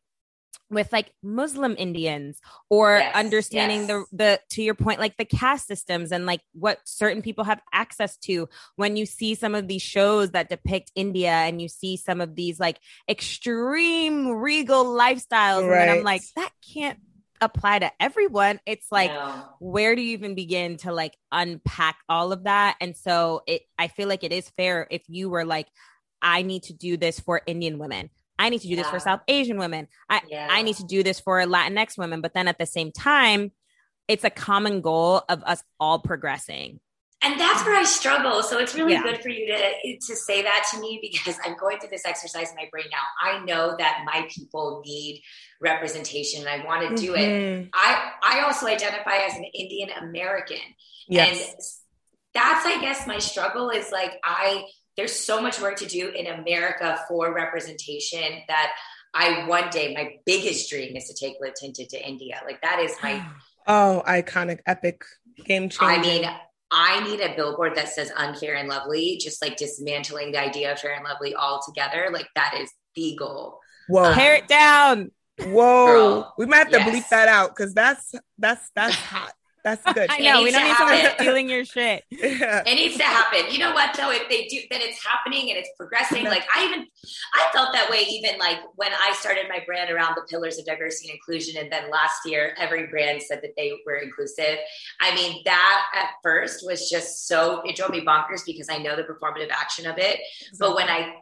with like Muslim Indians or yes, understanding yes. the the to your point like the caste systems and like what certain people have access to when you see some of these shows that depict India and you see some of these like extreme regal lifestyles right. and I'm like that can't apply to everyone it's like no. where do you even begin to like unpack all of that and so it I feel like it is fair if you were like I need to do this for Indian women I need to do yeah. this for South Asian women. I, yeah. I need to do this for Latinx women. But then at the same time, it's a common goal of us all progressing. And that's where I struggle. So it's really yeah. good for you to to say that to me because I'm going through this exercise in my brain now. I know that my people need representation and I want to do mm-hmm. it. I I also identify as an Indian American. Yes. And that's I guess my struggle is like I there's so much work to do in America for representation that I one day my biggest dream is to take Live Tinted to India. Like that is my oh iconic epic game changer. I mean, I need a billboard that says unfair and lovely, just like dismantling the idea of fair and lovely altogether. Like that is the goal. Whoa. Um, Tear it down. Whoa. Girl, we might have to yes. bleep that out because that's that's that's hot. That's good. I know. We don't need someone stealing your shit. Yeah. It needs to happen. You know what though? If they do, then it's happening and it's progressing. Like I even, I felt that way even like when I started my brand around the pillars of diversity and inclusion, and then last year every brand said that they were inclusive. I mean, that at first was just so it drove me bonkers because I know the performative action of it. Exactly. But when I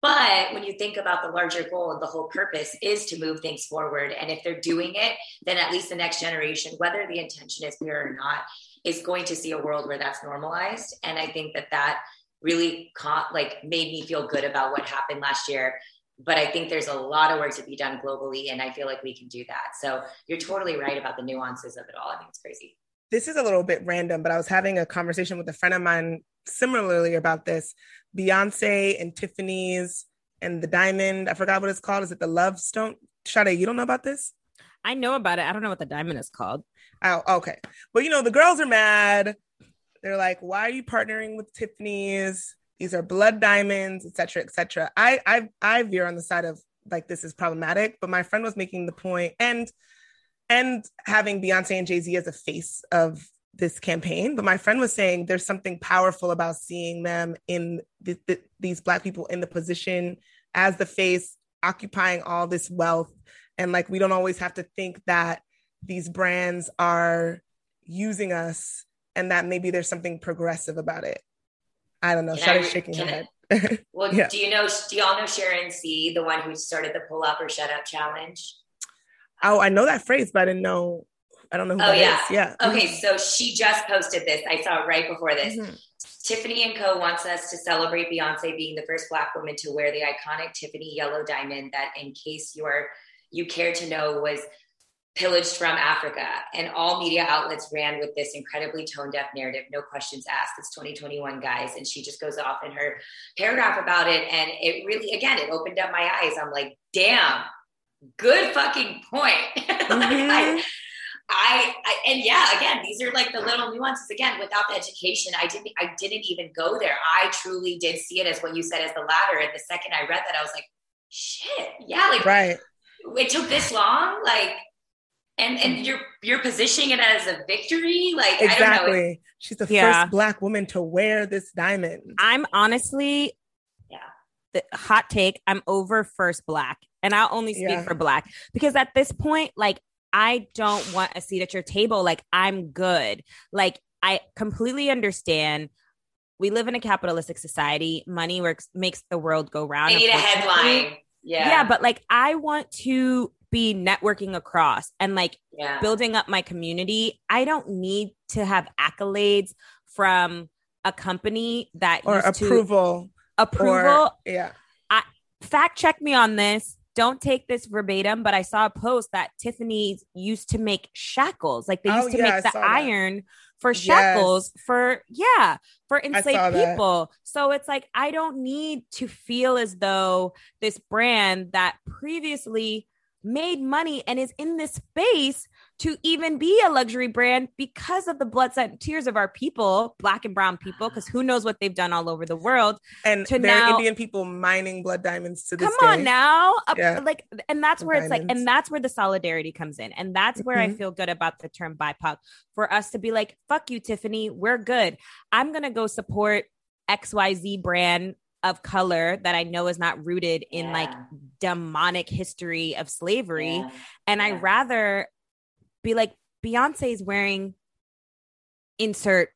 but when you think about the larger goal the whole purpose is to move things forward. And if they're doing it, then at least the next generation, whether the intention is pure or not, is going to see a world where that's normalized. And I think that that really caught, like made me feel good about what happened last year. But I think there's a lot of work to be done globally. And I feel like we can do that. So you're totally right about the nuances of it all. I think it's crazy. This is a little bit random, but I was having a conversation with a friend of mine similarly about this Beyonce and Tiffany's and the diamond. I forgot what it's called. Is it the Love Stone? Sade, you don't know about this? I know about it. I don't know what the diamond is called. Oh, okay. But you know, the girls are mad. They're like, why are you partnering with Tiffany's? These are blood diamonds, etc., etc. I, I I veer on the side of like this is problematic, but my friend was making the point and and having Beyonce and Jay-Z as a face of this campaign, but my friend was saying there's something powerful about seeing them in the, the, these Black people in the position as the face, occupying all this wealth. And like, we don't always have to think that these brands are using us and that maybe there's something progressive about it. I don't know. Shut shaking her head. well, yeah. do you know, do y'all know Sharon C., the one who started the pull up or shut up challenge? Oh, I know that phrase, but I didn't know I don't know. who oh yeah, is. yeah. Okay, so she just posted this. I saw it right before this. Mm-hmm. Tiffany and Co. wants us to celebrate Beyonce being the first Black woman to wear the iconic Tiffany yellow diamond that, in case you are you care to know, was pillaged from Africa. And all media outlets ran with this incredibly tone deaf narrative, no questions asked. It's 2021, guys. And she just goes off in her paragraph about it. And it really, again, it opened up my eyes. I'm like, damn, good fucking point. like, mm-hmm. I, I, I, and yeah, again, these are like the little nuances. Again, without the education, I didn't I didn't even go there. I truly did see it as what you said as the ladder. And the second I read that, I was like, shit, yeah, like right. It took this long, like, and and you're you're positioning it as a victory, like exactly. She's the yeah. first black woman to wear this diamond. I'm honestly, yeah, the hot take. I'm over first black, and I'll only speak yeah. for black because at this point, like I don't want a seat at your table. Like, I'm good. Like, I completely understand. We live in a capitalistic society. Money works makes the world go round. I need a headline. Yeah. Yeah, but like I want to be networking across and like yeah. building up my community. I don't need to have accolades from a company that or approval. approval. Or, yeah. I, fact check me on this don't take this verbatim, but I saw a post that Tiffany's used to make shackles. Like they used oh, to yeah, make the iron that. for shackles yes. for, yeah, for enslaved people. So it's like, I don't need to feel as though this brand that previously made money and is in this space to even be a luxury brand because of the blood, sweat, and tears of our people, black and brown people, because who knows what they've done all over the world. And to there now, are Indian people mining blood diamonds to this Come on now. Yeah. Like, and that's where diamonds. it's like, and that's where the solidarity comes in. And that's where mm-hmm. I feel good about the term BIPOC for us to be like, fuck you, Tiffany, we're good. I'm going to go support XYZ brand of color that I know is not rooted in yeah. like demonic history of slavery. Yeah. And yeah. I rather be like Beyonce is wearing insert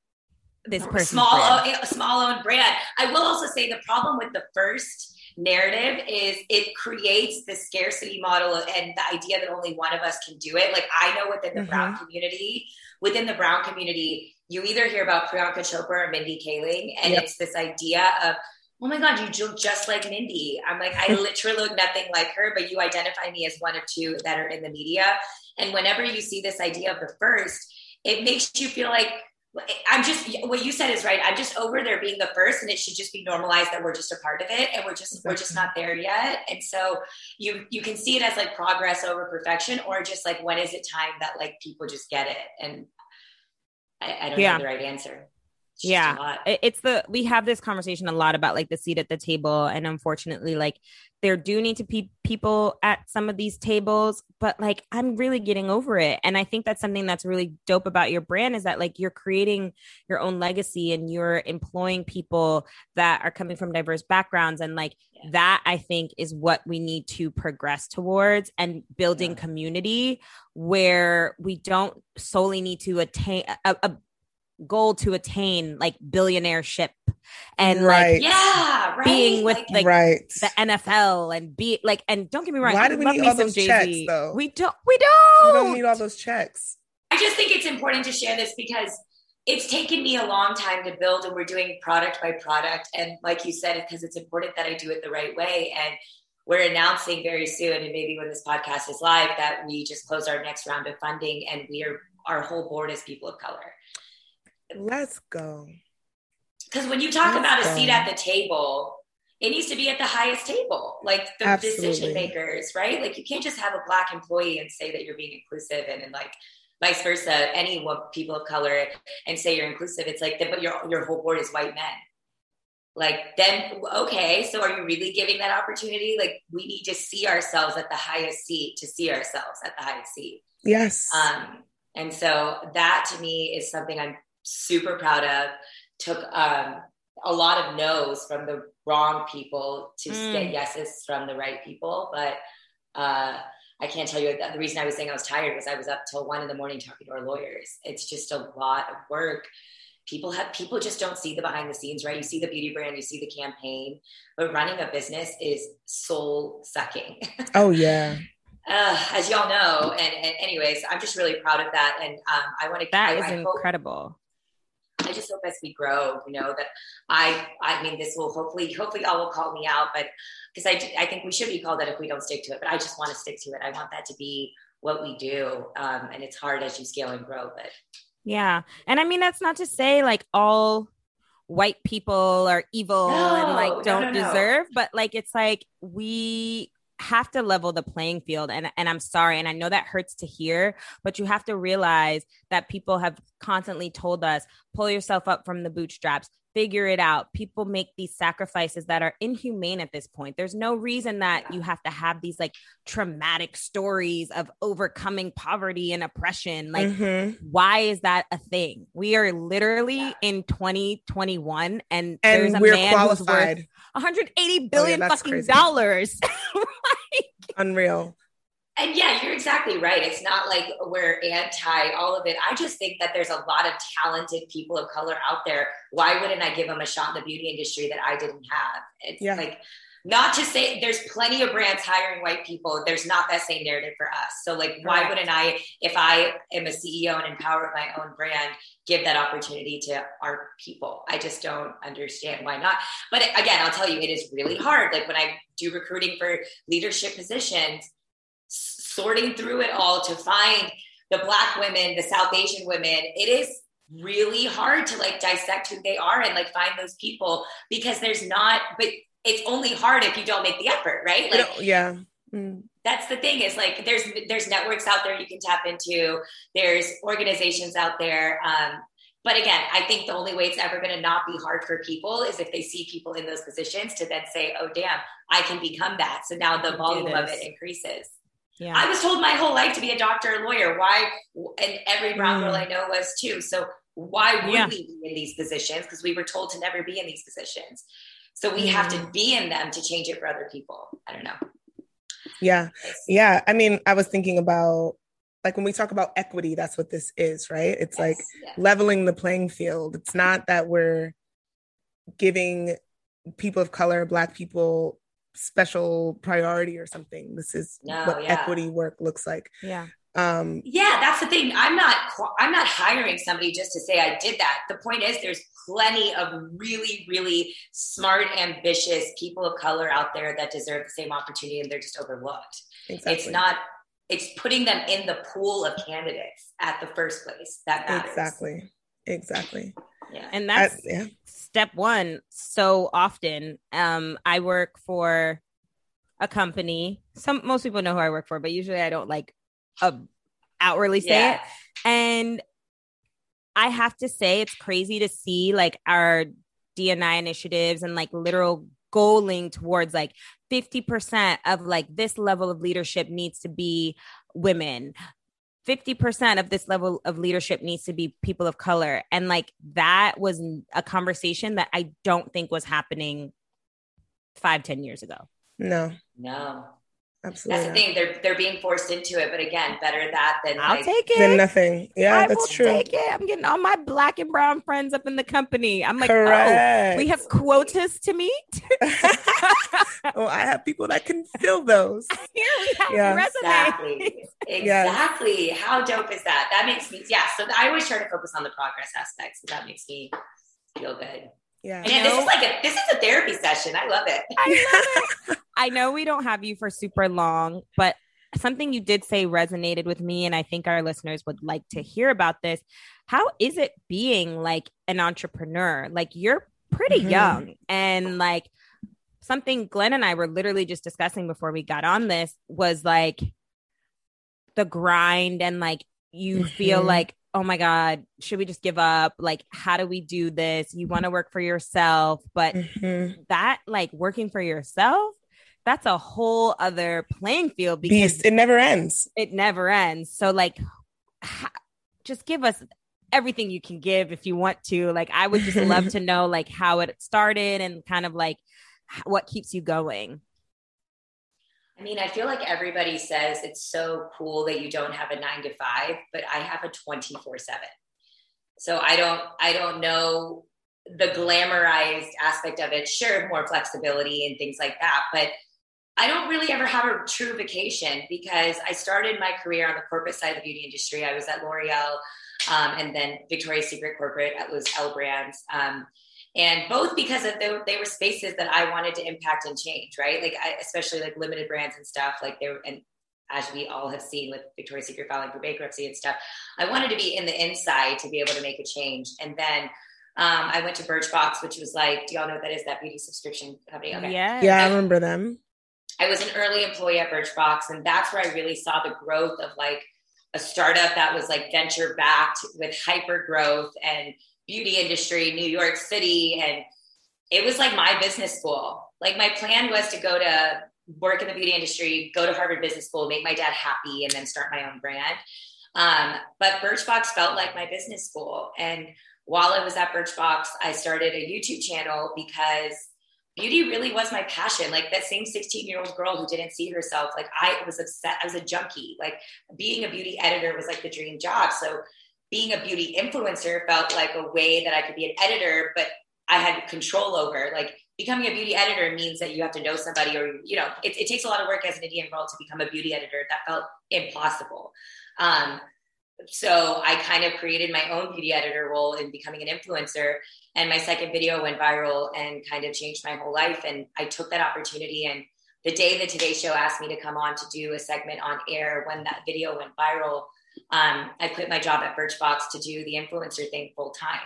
this person small own, small owned brand. I will also say the problem with the first narrative is it creates the scarcity model and the idea that only one of us can do it. Like I know within the mm-hmm. brown community, within the brown community, you either hear about Priyanka Chopra or Mindy Kaling, and yep. it's this idea of oh my God, you look just like Mindy. I'm like, I literally look nothing like her, but you identify me as one of two that are in the media. And whenever you see this idea of the first, it makes you feel like I'm just what you said is right. I'm just over there being the first, and it should just be normalized that we're just a part of it, and we're just we're just not there yet. And so you you can see it as like progress over perfection, or just like when is it time that like people just get it? And I, I don't yeah. know the right answer yeah it's the we have this conversation a lot about like the seat at the table and unfortunately like there do need to be people at some of these tables but like i'm really getting over it and i think that's something that's really dope about your brand is that like you're creating your own legacy and you're employing people that are coming from diverse backgrounds and like yeah. that i think is what we need to progress towards and building yeah. community where we don't solely need to attain a, a goal to attain like billionaire ship and right. like yeah right? being with like right. the NFL and be like and don't get me wrong why do we need all those Jay-Z. checks though we don't we don't we don't need all those checks I just think it's important to share this because it's taken me a long time to build and we're doing product by product and like you said because it's important that I do it the right way and we're announcing very soon and maybe when this podcast is live that we just closed our next round of funding and we are our whole board is people of color Let's go. Because when you talk Let's about a seat at the table, it needs to be at the highest table, like the Absolutely. decision makers, right? Like you can't just have a black employee and say that you're being inclusive, and, and like vice versa, any people of color and say you're inclusive. It's like, but your your whole board is white men. Like then, okay, so are you really giving that opportunity? Like we need to see ourselves at the highest seat to see ourselves at the highest seat. Yes. Um, and so that to me is something I'm super proud of. Took um, a lot of no's from the wrong people to mm. get yeses from the right people. But uh, I can't tell you the reason I was saying I was tired was I was up till one in the morning talking to our lawyers. It's just a lot of work. People have people just don't see the behind the scenes, right? You see the beauty brand, you see the campaign, but running a business is soul sucking. Oh yeah. Uh, as y'all know, and, and, anyways, I'm just really proud of that, and um, I want to. That I, is I incredible. I just hope as we grow, you know, that I, I mean, this will hopefully, hopefully all will call me out, but because I, I think we should be called that if we don't stick to it, but I just want to stick to it. I want that to be what we do. Um, and it's hard as you scale and grow, but yeah. And I mean, that's not to say like all white people are evil no, and like don't no, no, deserve, but like it's like we have to level the playing field and and I'm sorry and I know that hurts to hear but you have to realize that people have constantly told us pull yourself up from the bootstraps figure it out. People make these sacrifices that are inhumane at this point. There's no reason that you have to have these like traumatic stories of overcoming poverty and oppression. Like, mm-hmm. why is that a thing? We are literally in 2021 and, and there's a man qualified. who's worth 180 billion oh, yeah, fucking crazy. dollars. like, Unreal. And yeah, you're exactly right. It's not like we're anti all of it. I just think that there's a lot of talented people of color out there. Why wouldn't I give them a shot in the beauty industry that I didn't have? It's yeah. like not to say there's plenty of brands hiring white people. There's not that same narrative for us. So like why wouldn't I if I am a CEO and empower my own brand, give that opportunity to our people? I just don't understand why not. But again, I'll tell you it is really hard. Like when I do recruiting for leadership positions, sorting through it all to find the black women, the South Asian women, it is really hard to like dissect who they are and like find those people because there's not, but it's only hard if you don't make the effort, right? Like, yeah. Mm. That's the thing is like there's there's networks out there you can tap into. There's organizations out there. Um, but again, I think the only way it's ever going to not be hard for people is if they see people in those positions to then say, "Oh, damn, I can become that." So now the volume of it increases. Yeah. I was told my whole life to be a doctor or lawyer. Why? And every brown mm. girl I know was too. So why would yeah. we be in these positions? Because we were told to never be in these positions. So we mm. have to mm. be in them to change it for other people. I don't know. Yeah. Yeah. I mean, I was thinking about like when we talk about equity, that's what this is, right? It's yes, like yes. leveling the playing field. It's not that we're giving people of color, Black people, special priority or something. This is no, what yeah. equity work looks like. Yeah. Um, yeah, that's the thing. I'm not. I'm not hiring somebody just to say I did that. The point is, there's plenty of really, really smart, ambitious people of color out there that deserve the same opportunity, and they're just overlooked. Exactly. It's not. It's putting them in the pool of candidates at the first place that matters. Exactly. Exactly. Yeah. And that's I, yeah. step one so often. Um, I work for a company. Some most people know who I work for, but usually I don't like uh, outwardly say yeah. it. And I have to say it's crazy to see like our DNI initiatives and like literal goaling towards like 50% of like this level of leadership needs to be women 50% of this level of leadership needs to be people of color. And like that was a conversation that i don't think was happening five ten years ago. No. No Absolutely. That's the thing. They're they're being forced into it, but again, better that than I'll like, take it. Than nothing. Yeah, I that's true. Take it. I'm getting all my black and brown friends up in the company. I'm like, oh, Correct. oh, we have quotas to meet. oh, I have people that can fill those. Here we have yeah. resumes. Exactly. Exactly. Yes. How dope is that? That makes me yeah. So I always try to focus on the progress aspect. So that makes me feel good. Yeah. And this is like a this is a therapy session. I love it. I love it. I know we don't have you for super long, but something you did say resonated with me and I think our listeners would like to hear about this. How is it being like an entrepreneur? Like you're pretty mm-hmm. young and like something Glenn and I were literally just discussing before we got on this was like the grind and like you mm-hmm. feel like oh my God, should we just give up? Like, how do we do this? You want to work for yourself, but mm-hmm. that, like, working for yourself, that's a whole other playing field because Beast. it never ends. It never ends. So, like, ha- just give us everything you can give if you want to. Like, I would just love to know, like, how it started and kind of like what keeps you going. I mean, I feel like everybody says it's so cool that you don't have a nine to five, but I have a 24 seven. So I don't, I don't know the glamorized aspect of it. Sure, more flexibility and things like that, but I don't really ever have a true vacation because I started my career on the corporate side of the beauty industry. I was at L'Oreal. Um, and then Victoria's Secret corporate was L Brands. Um, and both because of they, they were spaces that I wanted to impact and change, right? Like I, especially like limited brands and stuff. Like they were, and as we all have seen with Victoria's Secret filing for bankruptcy and stuff, I wanted to be in the inside to be able to make a change. And then um, I went to Birchbox, which was like, do y'all know what that is? That beauty subscription company. Okay. Yeah. Yeah, I remember them. I was an early employee at Birchbox, and that's where I really saw the growth of like a startup that was like venture backed with hyper growth and beauty industry, New York City. And it was like my business school. Like my plan was to go to work in the beauty industry, go to Harvard Business School, make my dad happy, and then start my own brand. Um, but Birchbox felt like my business school. And while I was at Birchbox, I started a YouTube channel because beauty really was my passion. Like that same 16 year old girl who didn't see herself, like I was upset. I was a junkie. Like being a beauty editor was like the dream job. So being a beauty influencer felt like a way that I could be an editor, but I had control over. Like becoming a beauty editor means that you have to know somebody, or you know, it, it takes a lot of work as an Indian girl to become a beauty editor. That felt impossible. Um, so I kind of created my own beauty editor role in becoming an influencer. And my second video went viral and kind of changed my whole life. And I took that opportunity. And the day the Today Show asked me to come on to do a segment on air when that video went viral, um, I quit my job at Birchbox to do the influencer thing full time.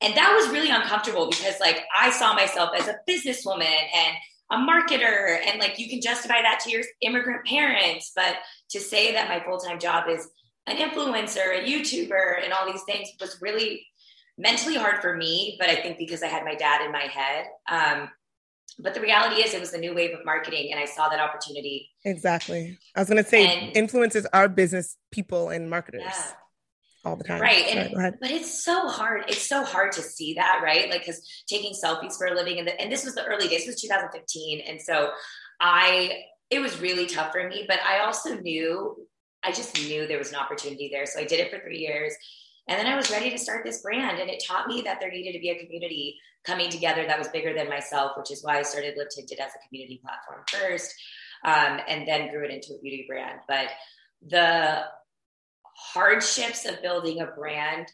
And that was really uncomfortable because, like, I saw myself as a businesswoman and a marketer, and like, you can justify that to your immigrant parents. But to say that my full time job is an influencer, a YouTuber, and all these things was really mentally hard for me. But I think because I had my dad in my head. Um, but the reality is, it was the new wave of marketing, and I saw that opportunity. Exactly. I was going to say, and, influencers are business people and marketers. Yeah. All the time. Right. And, but it's so hard. It's so hard to see that, right? Like, because taking selfies for a living, and, the, and this was the early days, was 2015. And so I, it was really tough for me, but I also knew I just knew there was an opportunity there. So I did it for three years. And then I was ready to start this brand. And it taught me that there needed to be a community coming together that was bigger than myself, which is why I started Live Tinted as a community platform first, um, and then grew it into a beauty brand. But the hardships of building a brand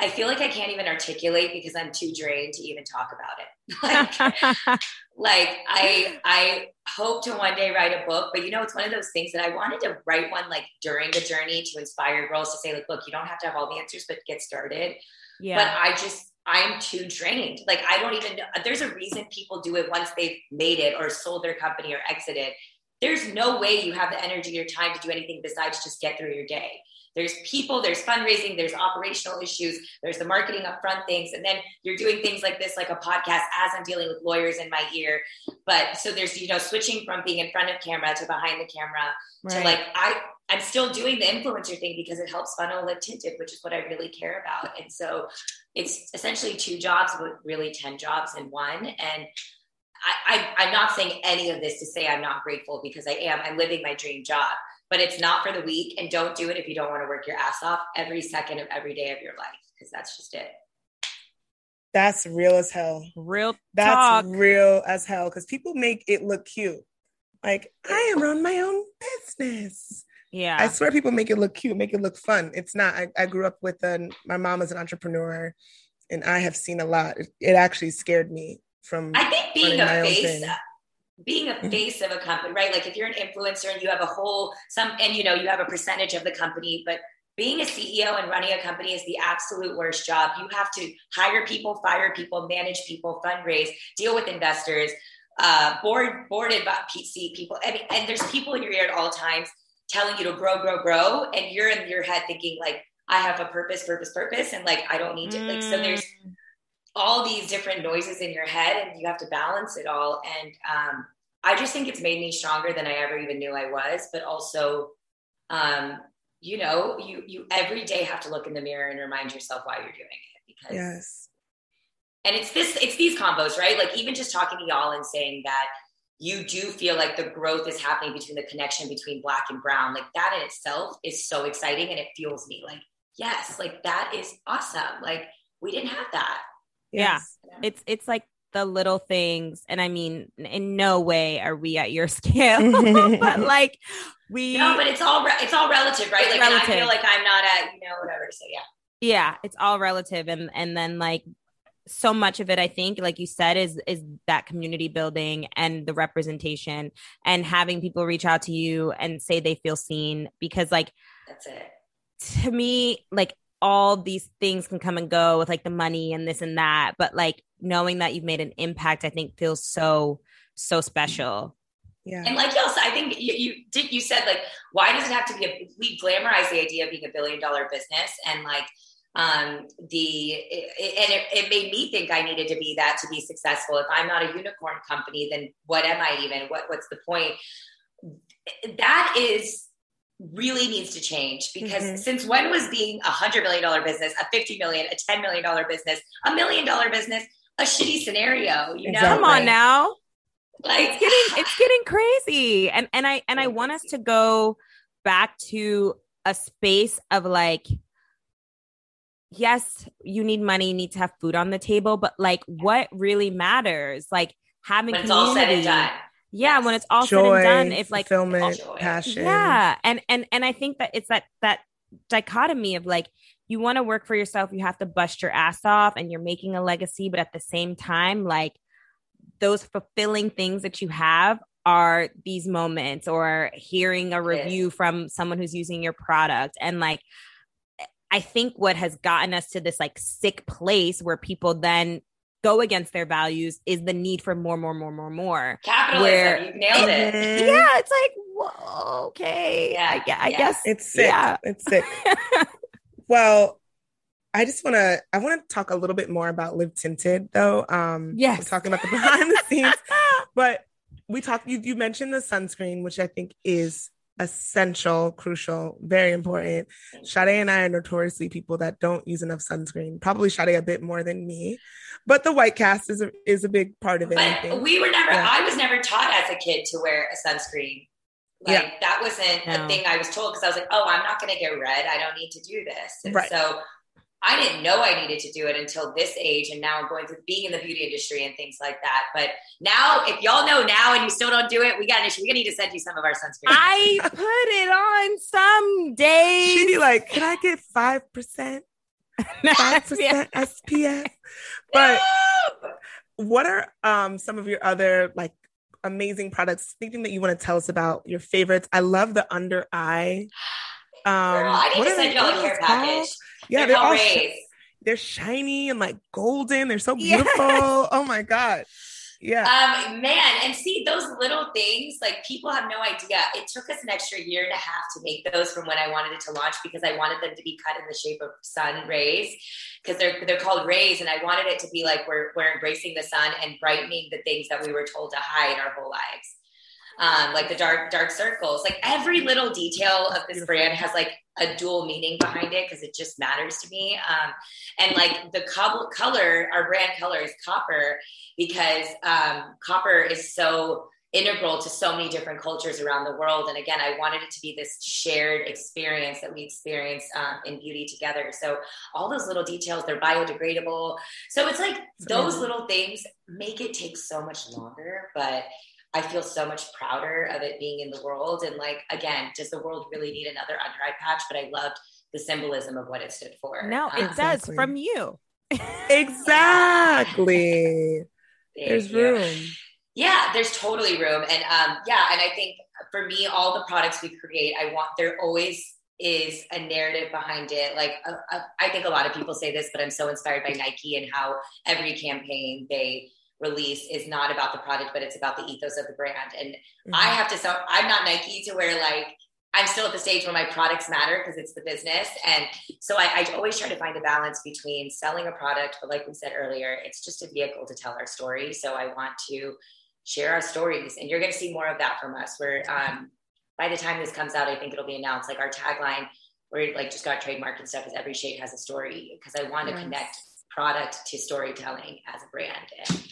I feel like I can't even articulate because I'm too drained to even talk about it. like, like I I hope to one day write a book, but you know, it's one of those things that I wanted to write one like during the journey to inspire girls to say, like, look, you don't have to have all the answers, but get started. Yeah. But I just I'm too drained. Like I don't even know. There's a reason people do it once they've made it or sold their company or exited. There's no way you have the energy or time to do anything besides just get through your day. There's people, there's fundraising, there's operational issues, there's the marketing upfront things. And then you're doing things like this, like a podcast, as I'm dealing with lawyers in my ear. But so there's, you know, switching from being in front of camera to behind the camera right. to like, I, I'm still doing the influencer thing because it helps funnel Live Tinted, which is what I really care about. And so it's essentially two jobs, but really 10 jobs in one. And I, I, am not saying any of this to say I'm not grateful because I am. I'm living my dream job but it's not for the weak. And don't do it if you don't want to work your ass off every second of every day of your life, because that's just it. That's real as hell. Real That's talk. real as hell because people make it look cute. Like, I am on my own business. Yeah. I swear people make it look cute, make it look fun. It's not. I, I grew up with an, my mom is an entrepreneur and I have seen a lot. It, it actually scared me from. I think being a face, being a mm-hmm. face of a company, right? Like if you're an influencer and you have a whole some and you know you have a percentage of the company, but being a CEO and running a company is the absolute worst job. You have to hire people, fire people, manage people, fundraise, deal with investors, uh, board boarded by PC people. I mean, and there's people in your ear at all times telling you to grow, grow, grow, and you're in your head thinking like, I have a purpose, purpose, purpose, and like I don't need to. Like so, there's mm all these different noises in your head and you have to balance it all. And um, I just think it's made me stronger than I ever even knew I was, but also, um, you know, you, you every day have to look in the mirror and remind yourself why you're doing it because, yes. And it's this, it's these combos, right? Like even just talking to y'all and saying that you do feel like the growth is happening between the connection between black and brown, like that in itself is so exciting and it fuels me like, yes, like that is awesome. Like we didn't have that Yes. Yeah. It's it's like the little things and I mean in no way are we at your scale but like we no, but it's all re- it's all relative, right? Like and I feel like I'm not at you know whatever. So yeah. yeah it's all relative and and then like so much of it i think like you said is is that community building and the representation and having people reach out to you and say they feel seen because like That's it. to me like all these things can come and go with like the money and this and that but like knowing that you've made an impact i think feels so so special Yeah. And like y'all I think you, you did. You said like, why does it have to be a? We glamorize the idea of being a billion dollar business, and like, um, the it, it- and it, it made me think I needed to be that to be successful. If I'm not a unicorn company, then what am I even? What What's the point? That is really needs to change because Mhm. since when was being a hundred million dollar business, a fifty million, a ten million dollar business, a million dollar business, a shitty scenario? You know, come on now like it's getting it's getting crazy and and i and i want us to go back to a space of like yes you need money you need to have food on the table but like what really matters like having when it's all said and community. Done. yeah when it's all Joy, said and done if like fulfillment, oh, passion. yeah and and and i think that it's that that dichotomy of like you want to work for yourself you have to bust your ass off and you're making a legacy but at the same time like those fulfilling things that you have are these moments or hearing a Yes. review from someone who's using your product and like i think what has gotten us to this like sick place where people then go against their values is the need for more more more more more Capitalism, Where- you nailed it. Mhm. yeah it's like whoa okay Yeah, I, I yeah. guess It's sick. Yeah. It's sick. well, I just want to I want to talk a little bit more about Live Tinted though. Um Yes. we're talking about the behind the scenes, but we talked you you mentioned the sunscreen, which I think is essential, crucial, very important. Sade and I are notoriously people that don't use enough sunscreen. Probably Sade a bit more than me, but the white cast is a, is a big part of it. But anything. we were never, Yeah. I was never taught as a kid to wear a sunscreen. Like Yeah. that wasn't No. a thing I was told because I was like, oh, I'm not going to get red. I don't need to do this. And Right. so I didn't know I needed to do it until this age. And now I'm going through being in the beauty industry and things like that. But now, if y'all know now and you still don't do it, we got an issue. We need to send you some of our sunscreen. I put it on some days. She'd be like, "Can I get five percent, five percent SPF?" But what are um some of your other like amazing products? Anything that you want to tell us about your favorites? I love the under eye. Um, Girl, I need what to are send they- y'all a care called? package. Yeah, They're they're, all Rays. they're shiny and like golden. They're so Yes. beautiful. Oh my god. Yeah. Um, man, and see those little things, like people have no idea. It took us an extra year and a half to make those from when I wanted it to launch because I wanted them to be cut in the shape of sun rays because they're they're called rays, and I wanted it to be like we're we're embracing the sun and brightening the things that we were told to hide our whole lives. Um, like the dark dark circles, like every little detail of this brand has like a dual meaning behind it because it just matters to me. Um, and like the co- color, our brand color is copper because um, copper is so integral to so many different cultures around the world. And again, I wanted it to be this shared experience that we experience um, in beauty together. So all those little details, they're biodegradable. So it's like those little things make it take so much longer, but I feel so much prouder of it being in the world. And like, again, does the world really need another under eye patch? But I loved the symbolism of what it stood for. No, it Um, does Exactly. from you. exactly. There's you. room. Yeah, there's totally room. And um, yeah, and I think for me, all the products we create, I want there always is a narrative behind it. Like uh, uh, I think a lot of people say this, but I'm so inspired by Nike and how every campaign they release is not about the product, but it's about the ethos of the brand. And I Mhm. have to so I'm not Nike to where like I'm still at the stage where my products matter because it's the business. And so I, I always try to find a balance between selling a product, but like we said earlier, it's just a vehicle to tell our story. So I want to share our stories, and you're going to see more of that from us. Where um, by the time this comes out, I think it'll be announced. Like our tagline, where like just got trademarked and stuff, is every shade has a story because I want to Nice. connect product to storytelling as a brand. And,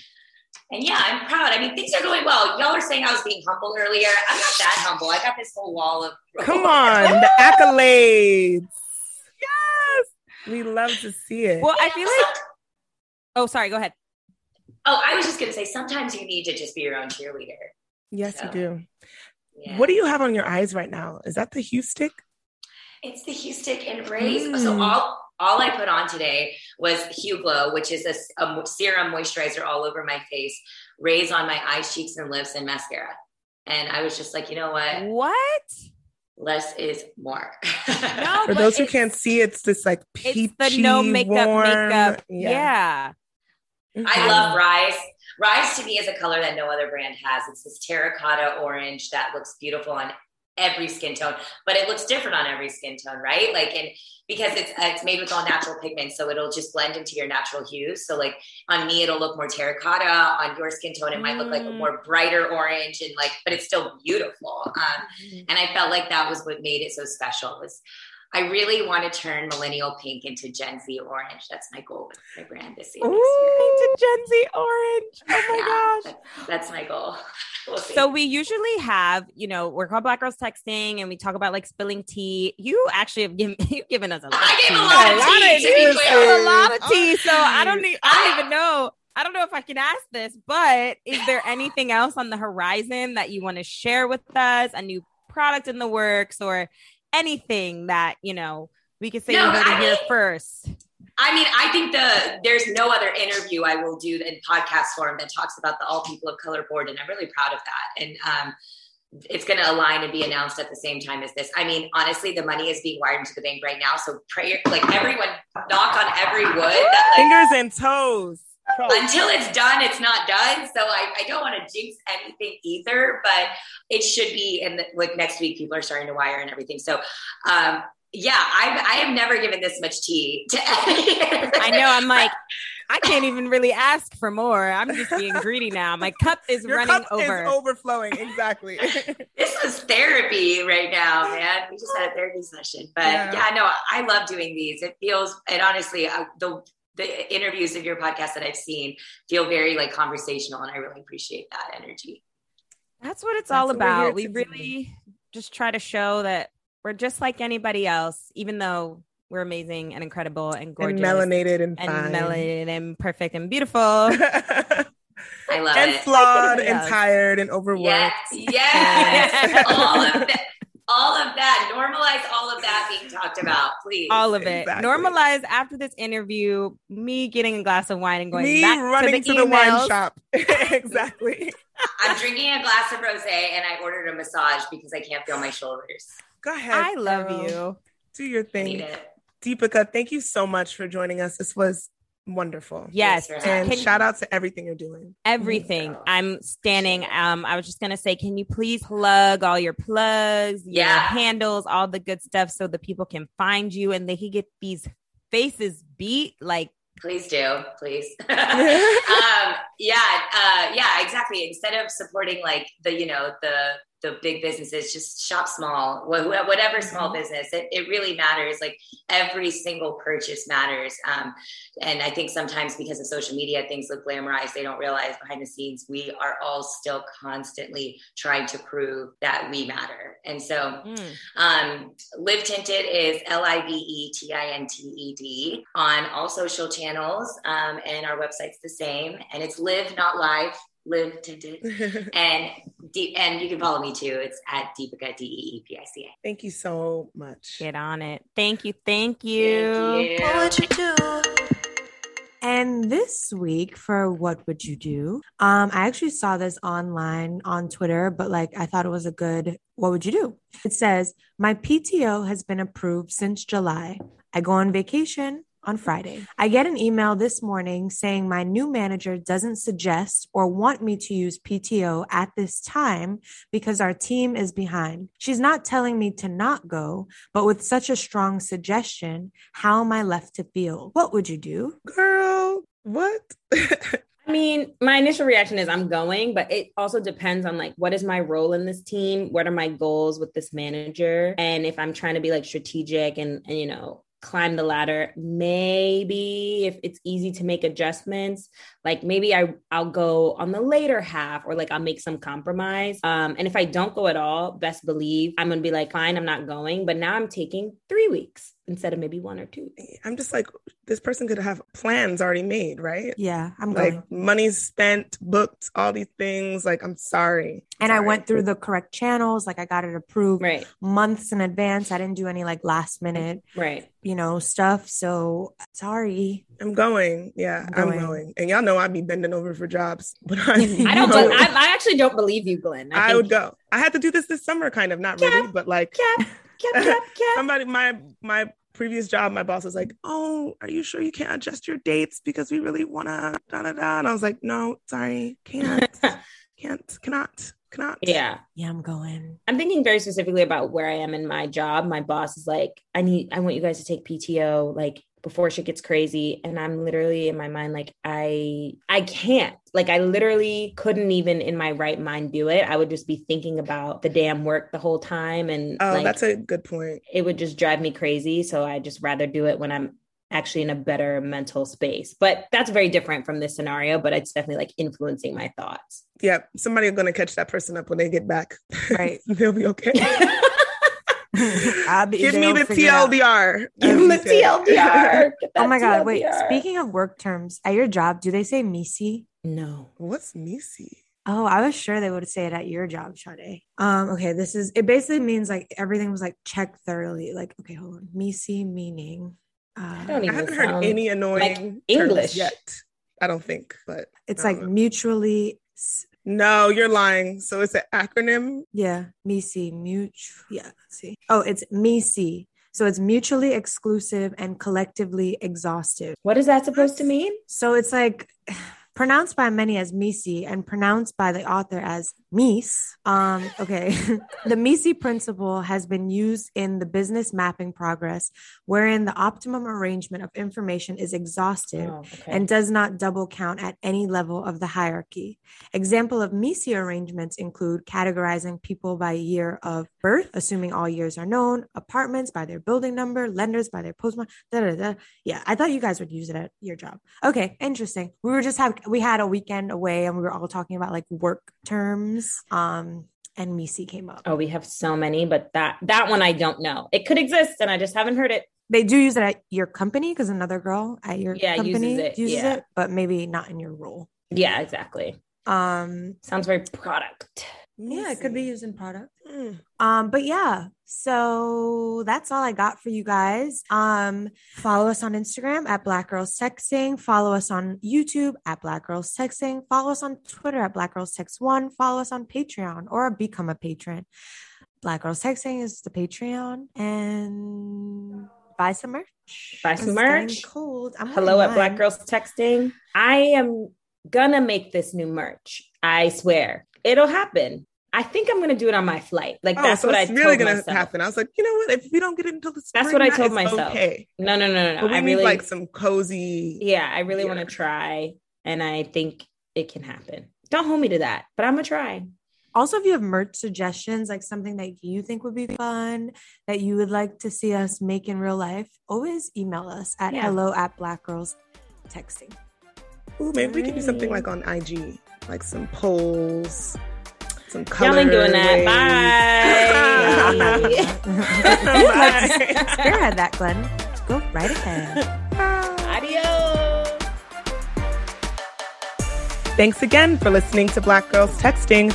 and yeah, I'm proud. I mean, things are going well. Y'all are saying I was being humble earlier. I'm not that humble. I got this whole wall of Come on, the accolades. Yes. We love to see it. Well, I feel like. Oh, sorry. Go ahead. Oh, I was just gonna say sometimes you need to just be your own cheerleader. Yes, you do. Yeah. What do you have on your eyes right now? Is that the Huestick? It's the Huestick and rays. Mm. So all all I put on today was Hueglow, which is a, a serum moisturizer all over my face, rays on my eyes, cheeks, and lips, and mascara. And I was just like, you know what? What? less is more. no, For those who can't see, it's this like peachy, it's the no makeup warm, makeup. Yeah. yeah. Mm-hmm. I love Rise. Rise to me is a color that no other brand has. It's this terracotta orange that looks beautiful on every skin tone, but it looks different on every skin tone, right? Like, and because it's it's made with all natural pigments, so it'll just blend into your natural hues. So, like on me, it'll look more terracotta. On your skin tone, it might look like a mm. more brighter orange, and like, but it's still beautiful. Um, mm-hmm. and I felt like that was what made it so special. Was I really want to turn millennial pink into Gen Z orange. That's my goal with my brand this year. Ooh, into Gen Z orange. Oh my yeah, gosh. That's, that's my goal. We'll so we usually have, you know, we're called Black Girls Texting and we talk about like spilling tea. You actually have given you've given us a lot. I gave a lot of tea. A lot of tea. So oh, I don't need I don't even know. I don't know if I can ask this, but is there anything else on the horizon that you want to share with us? A new product in the works or anything that you know we could say no, you heard it here first. I mean, I think the there's no other interview I will do in podcast form that talks about the All People of Color board, and I'm really proud of that. And um, it's going to align and be announced at the same time as this. I mean, honestly, the money is being wired into the bank right now. So pray, like everyone, knock on every wood. That, like, Fingers and toes. Until it's done, it's not done. So I, I don't want to jinx anything either, but it should be. And like next week, people are starting to wire and everything. So, um, yeah, I, I have never given this much tea to I know. I'm like, I can't even really ask for more. I'm just being greedy now. My cup is Your running cup over. Is overflowing. Exactly. this is therapy right now, man. We just had a therapy session, but yeah, yeah no, I love doing these. It feels, and honestly, I, the the interviews of your podcast that I've seen feel very like conversational, and I really appreciate that energy. That's what it's That's all about. We really just try to show that we're just like anybody else, even though we're amazing and incredible and gorgeous, and melanated and, and fine. melanated and perfect and beautiful. I love it. and it. flawed and tired and overworked. Yes, yes. all of that all of that. Normalize all of that being talked about please. All of it. Exactly. normalize after this interview me getting a glass of wine and going me back running to the, to the wine shop. Exactly. I'm drinking a glass of rose and i ordered a massage because i can't feel my shoulders. Go ahead i love you. Do your thing. Deepica thank you so much for joining us. This was wonderful. Yes. And can shout out to everything you're doing. Everything. I'm standing. Um, I was just gonna say, can you please plug all your plugs, your yeah. handles, all the good stuff so the people can find you and they can get these faces beat like please do please um yeah uh yeah exactly instead of supporting like the you know the the big businesses just shop small whatever small mm-hmm. business it, it really matters like every single purchase matters um, and i think sometimes because of social media things look glamorized they don't realize behind the scenes we are all still constantly trying to prove that we matter and so mm. um, live tinted is l-i-v-e-t-i-n-t-e-d on all social channels um, and our website's the same and it's live not live live tinted and deep and you can follow me too it's at Deepica d-e-e-p-i-c-a thank you so much get on it thank you thank you, thank you. And this week for What Would You Do? Um, I actually saw this online on Twitter, but like I thought it was a good What Would You Do? It says, My PTO has been approved since July. I go on vacation on Friday. I get an email this morning saying my new manager doesn't suggest or want me to use PTO at this time because our team is behind. She's not telling me to not go, but with such a strong suggestion, how am I left to feel? What would you do? Girl, what? I mean, my initial reaction is I'm going, but it also depends on like what is my role in this team? What are my goals with this manager? And if I'm trying to be like strategic and, and you know, climb the ladder maybe if it's easy to make adjustments like maybe I I'll go on the later half or like I'll make some compromise. Um, and if I don't go at all, best believe I'm gonna be like, fine, I'm not going. But now I'm taking three weeks instead of maybe one or two. I'm just like, this person could have plans already made, right? Yeah, I'm like going. money's spent, booked, all these things. Like, I'm sorry. and I went through the correct channels. Like I got it approved Right. months in advance. I didn't do any like last minute, Right. you know, stuff. So sorry. I'm going. Yeah, I'm I'm going. going. And y'all know I'd be bending over for jobs, but I, I don't. Be- I, I actually don't believe you, Glenn. I think- would go. I had to do this this summer, kind of not really, but like Cap, cap, cap, cap. somebody, my my previous job, my boss was like, "Oh, are you sure you can't adjust your dates because we really wanna da da da?" And I was like, "No, sorry, can't, can't, cannot, cannot." Yeah. Yeah, I'm going. I'm thinking very specifically about where I am in my job. My boss is like, I need, I want you guys to take PTO like before shit gets crazy. And I'm literally in my mind, like, I, I can't, like, I literally couldn't even in my right mind do it. I would just be thinking about the damn work the whole time. And Oh, like, that's a good point. it would just drive me crazy. So I just rather do it when I'm actually in a better mental space. But that's very different from this scenario, but it's definitely like influencing my thoughts. Yeah, somebody's gonna catch that person up when they get back. Right. They'll be okay. I'll be- Give me the figure it out. TLDR. Give him the as you say. TLDR. Oh my God. Wait, speaking of work terms, at your job, do they say MECE? No. What's MECE? Oh, I was sure they would say it at your job, Sade. Um, okay, this is it basically means like everything was like checked thoroughly. Like, okay, hold on. MECE meaning uh don't even I haven't heard any annoying English. terms yet. I don't think, but it's like know. mutually s- no, you're lying. So it's an acronym. yeah, MECE, mutual. Yeah, let's see. Oh, it's MECE. So it's mutually exclusive and collectively exhaustive. What is that supposed to mean? So it's like pronounced by many as MECE and pronounced by the author as Mies. Um, okay. the MECE principle has been used in the business mapping progress, wherein the optimum arrangement of information is exhaustive Oh, okay. and does not double count at any level of the hierarchy. Example of MECE arrangements include categorizing people by year of birth, assuming all years are known, apartments by their building number, lenders by their postmark. Da, da, da. Yeah, I thought you guys would use it at your job. Okay, interesting. We were just have we had a weekend away and we were all talking about like work terms. Um, and MECE came up. oh, we have so many, but that that one I don't know. It could exist, and I just haven't heard it. They do use it at your company because another girl at your Yeah, uses company it, uses yeah. it, but maybe not in your role. Yeah, exactly. Um, Sounds very product. yeah, it could be used in product. Mm. Um, but yeah, so that's all I got for you guys. Um, follow us on Instagram at Black Girls Texting. Follow us on YouTube at Black Girls Texting. Follow us on Twitter at Black Girls Text One. Follow us on Patreon or become a patron. Black Girls Texting is the Patreon, and buy some merch. Buy some merch. Cold. I'm Hello at Black. Girls Texting. I am gonna make this new merch. I swear it'll happen. I think I'm gonna do it on my flight. Like Oh, that's so what I it's told really gonna myself. happen. I was like, you know what? If we don't get it until the spring, That's what I told myself. Okay, No, no, no, no, but we I need really like some cozy. Yeah, I really want to try, and I think it can happen. Don't hold me to that, but I'm gonna try. Also, if you have merch suggestions, like something that you think would be fun, that you would like to see us make in real life, always email us at Yeah. hello at black texting. Ooh, maybe we could do something like on IG, like some polls, some color. Y'all ain't doing that. Bye. You'd like to spearhead that, Glenn. Go right ahead. Adios. Thanks again for listening to Black Girls Texting.